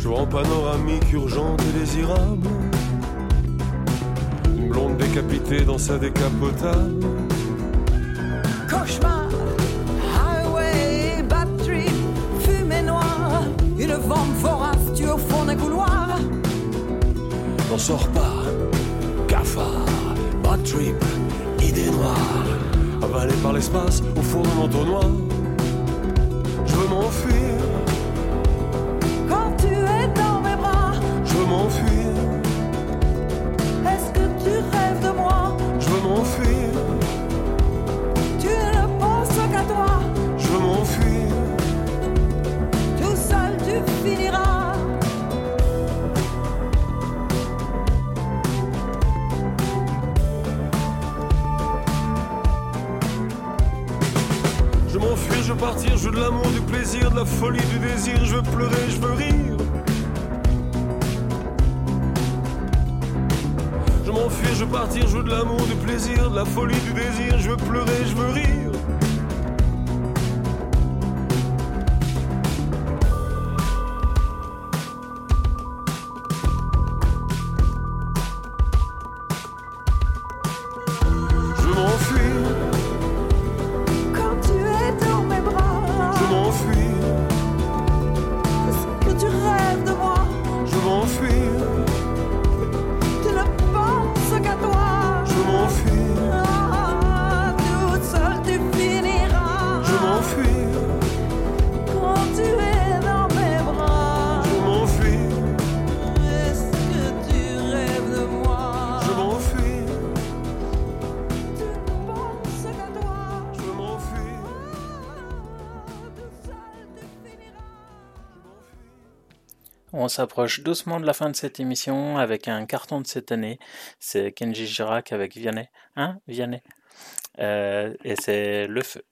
Je vois en panoramique urgente et désirable. Une blonde décapitée dans sa décapotable.
Cauchemar, highway, bad trip, fumée noire, une vente vorace tue au fond d'un couloir.
N'en sors pas, l'espace au fond d'un entonnoir.
S'approche doucement de la fin de cette émission avec un carton de cette année. C'est Kenji Girac avec Vianney. Hein Vianney. Euh, et c'est Le Feu.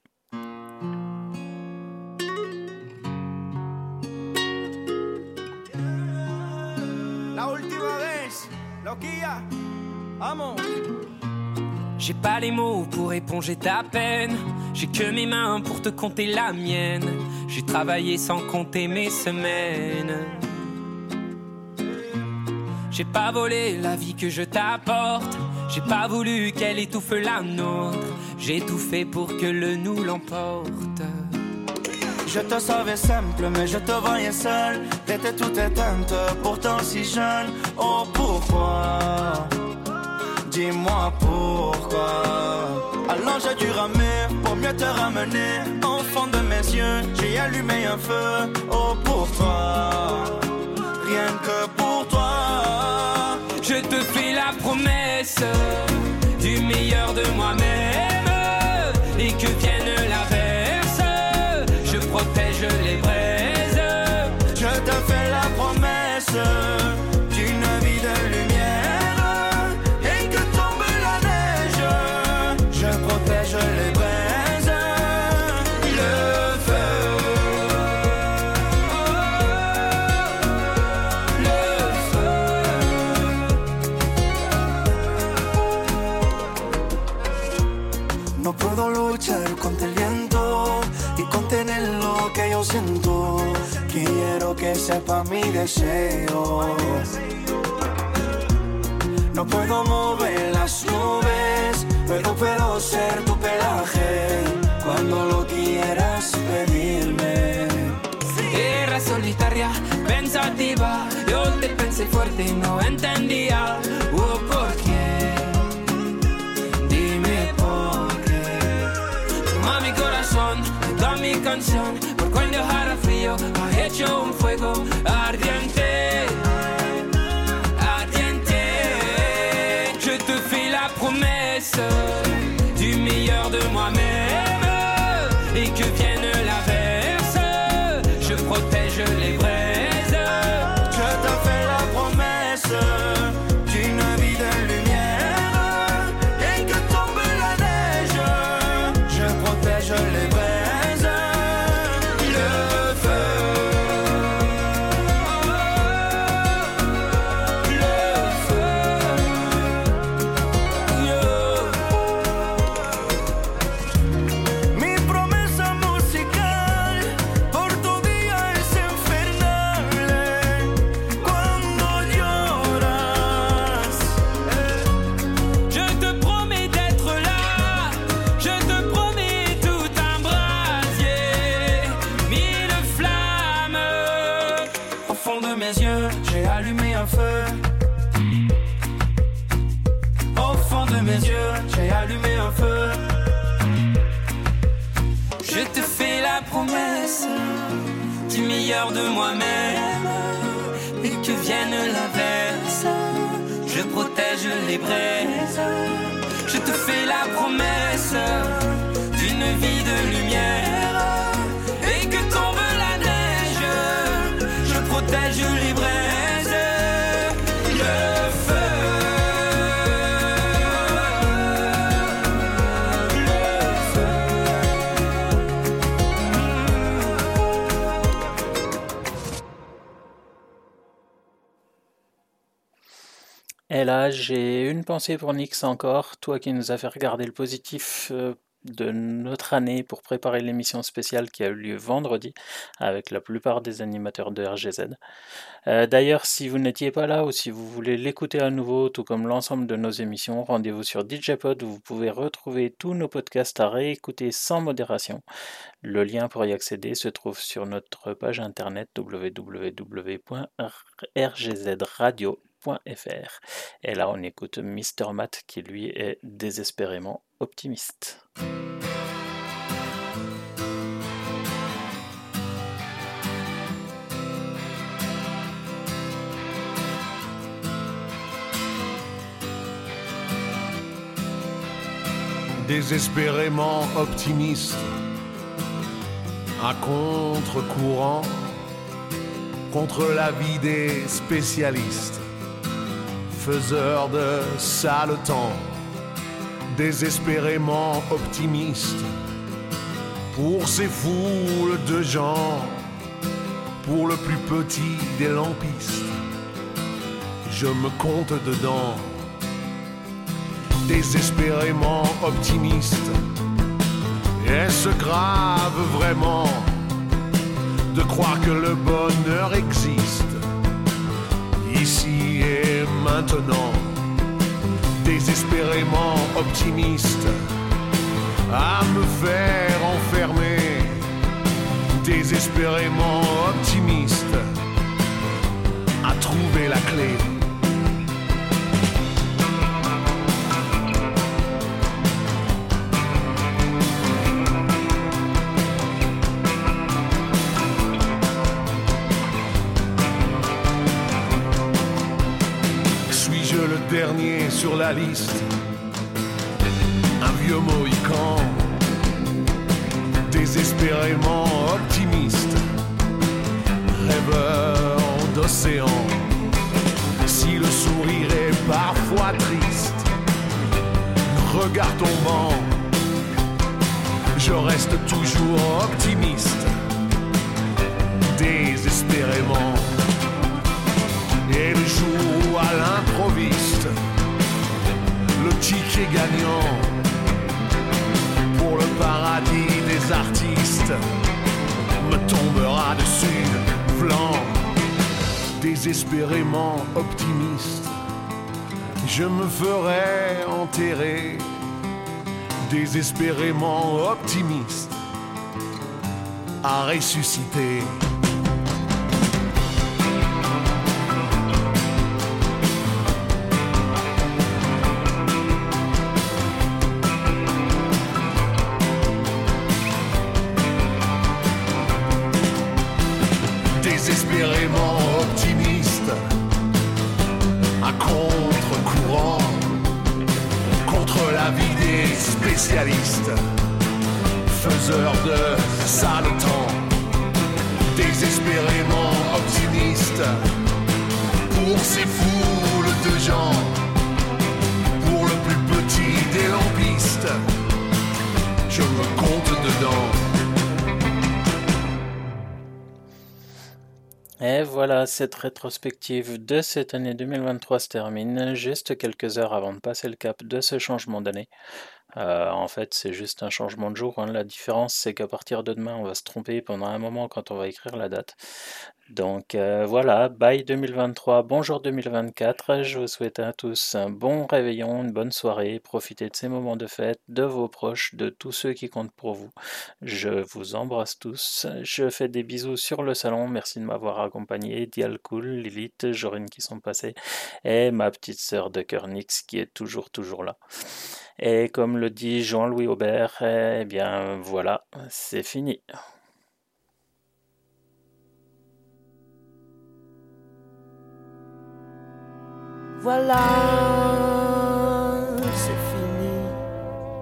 La última vez, loquilla, vamos.
J'ai pas les mots pour éponger ta peine. J'ai que mes mains pour te compter la mienne. J'ai travaillé sans compter mes semaines. J'ai pas volé la vie que je t'apporte. J'ai pas voulu qu'elle étouffe la nôtre. J'ai tout fait pour que le nous l'emporte.
Je te savais simple, mais je te voyais seul. T'étais toute éteinte, pourtant si jeune. Oh pourquoi? Dis-moi pourquoi. Alors j'ai dû ramer pour mieux te ramener. Fond de mes yeux, j'ai allumé un feu. Oh pour toi, rien que pour toi.
Je te fais la promesse du meilleur de moi-même et que vienne l'averse, je protège les braises.
Quiero que sepa mi deseo. No puedo mover las nubes, pero puedo ser tu pelaje cuando lo quieras pedirme.
Era solitaria, pensativa, yo te pensé fuerte y no entendía oh, por qué. Dime por qué. Toma mi corazón, toda mi canción
canción, por cuando hará frío, ha hecho un fuego les braises.
Je te fais la promesse J'ai
une pensée pour Nix encore, toi qui nous as fait regarder le positif euh, de notre année pour préparer l'émission spéciale qui a eu lieu vendredi avec la plupart des animateurs de RGZ. Euh, D'ailleurs, si vous n'étiez pas là ou si vous voulez l'écouter à nouveau, tout comme l'ensemble de nos émissions, rendez-vous sur DJPod où vous pouvez retrouver tous nos podcasts à réécouter sans modération. Le lien pour y accéder se trouve sur notre page internet www.rgzradio.fr. Et là, on écoute Mr. Matt qui lui est désespérément optimiste.
désespérément optimiste, à contre-courant, contre l'avis des spécialistes, faiseurs de sale temps, désespérément optimiste, pour ces foules de gens, pour le plus petit des lampistes, je me compte dedans désespérément optimiste. Est-ce grave vraiment de croire que le bonheur existe? Ici et maintenant Désespérément optimiste à me faire enfermer. Désespérément optimiste à trouver la clé. Dernier sur la liste. Un vieux mohican Désespérément optimiste Rêveur d'océan. Si le sourire est parfois triste Regard tombant Je reste toujours optimiste Désespérément. Et le jour à l'improviste, ticket gagnant pour le paradis des artistes me tombera dessus, flanc, désespérément optimiste. Je me ferai enterrer, désespérément optimiste, à ressusciter. Faiseurs de sale désespérément optimistes, pour ces foules de gens, pour le plus petit des lampistes, je me compte dedans.
Et voilà, cette rétrospective de cette année 2023 se termine juste quelques heures avant de passer le cap de ce changement d'année. Euh, en fait, c'est juste un changement de jour. hein. La différence, c'est qu'à partir de demain, on va se tromper pendant un moment quand on va écrire la date. Donc euh, voilà, bye 2023, bonjour 2024. Je vous souhaite à tous un bon réveillon, une bonne soirée. Profitez de ces moments de fête, de vos proches, de tous ceux qui comptent pour vous. Je vous embrasse tous. Je fais des bisous sur le salon. Merci de m'avoir accompagné. Dialcool, Lilith, Jorine qui sont passés et ma petite sœur de Kernix qui est toujours toujours là. Et comme le dit Jean-Louis Aubert, eh bien voilà, c'est fini.
Voilà, c'est fini.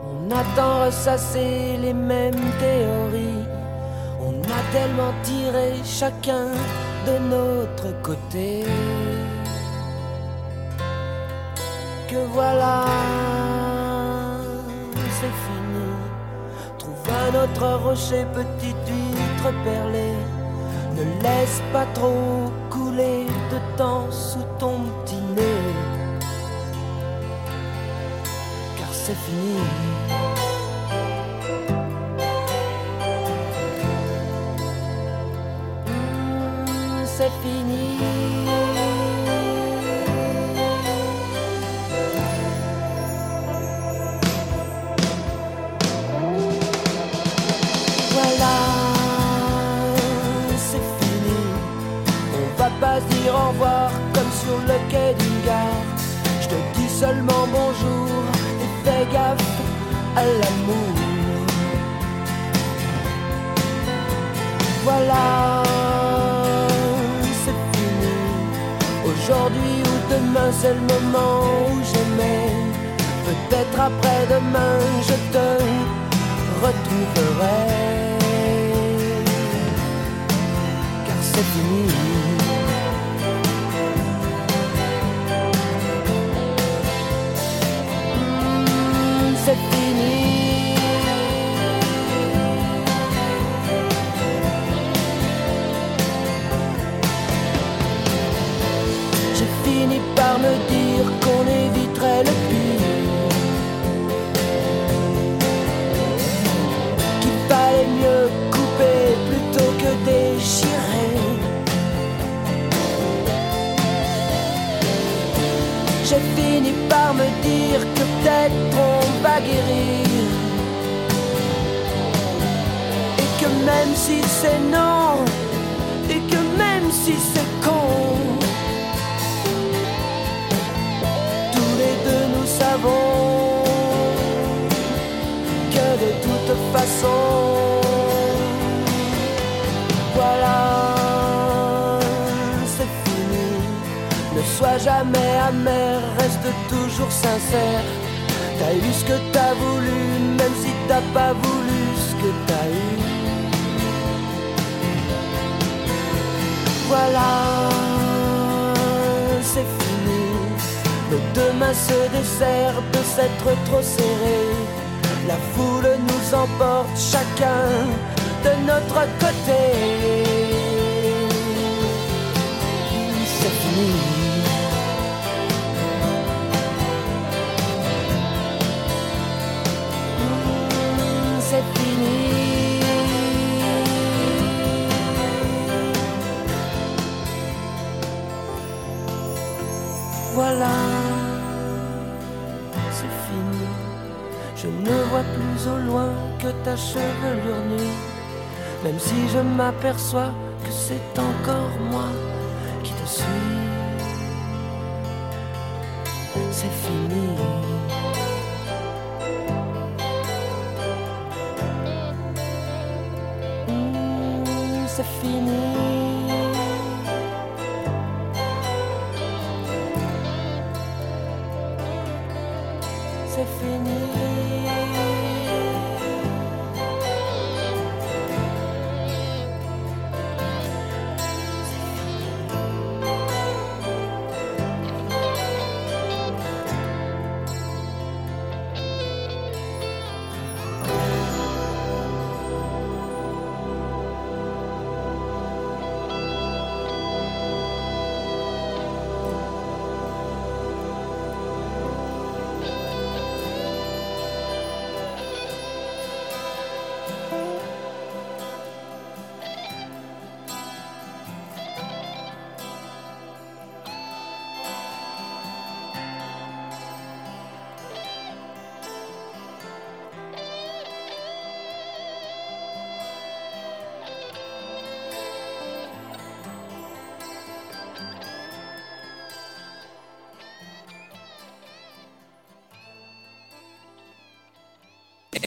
On a tant ressassé les mêmes théories. On a tellement tiré chacun de notre côté. Que voilà, c'est fini. Trouve un autre rocher, petite huître perlée. Ne laisse pas trop couler de temps sous ton Car c'est fini. C'est fini. Seulement bonjour et fais gaffe à l'amour. Voilà, c'est fini. Aujourd'hui ou demain, c'est le moment où j'aimais. Peut-être après-demain, je te retrouverai. Car c'est fini. Que déchirer. J'ai fini par me dire que peut-être on va guérir. Et que même si c'est non, et que même si c'est con, tous les deux nous savons que de toute façon, sois jamais amer, reste toujours sincère. T'as eu ce que t'as voulu, même si t'as pas voulu ce que t'as eu. Voilà, c'est fini. Nos deux mains se desserrent de s'être trop serrées. La foule nous emporte chacun de notre côté. C'est fini. Au loin que ta chevelure nue. Même si je m'aperçois que c'est encore moi qui te suis.
C'est fini.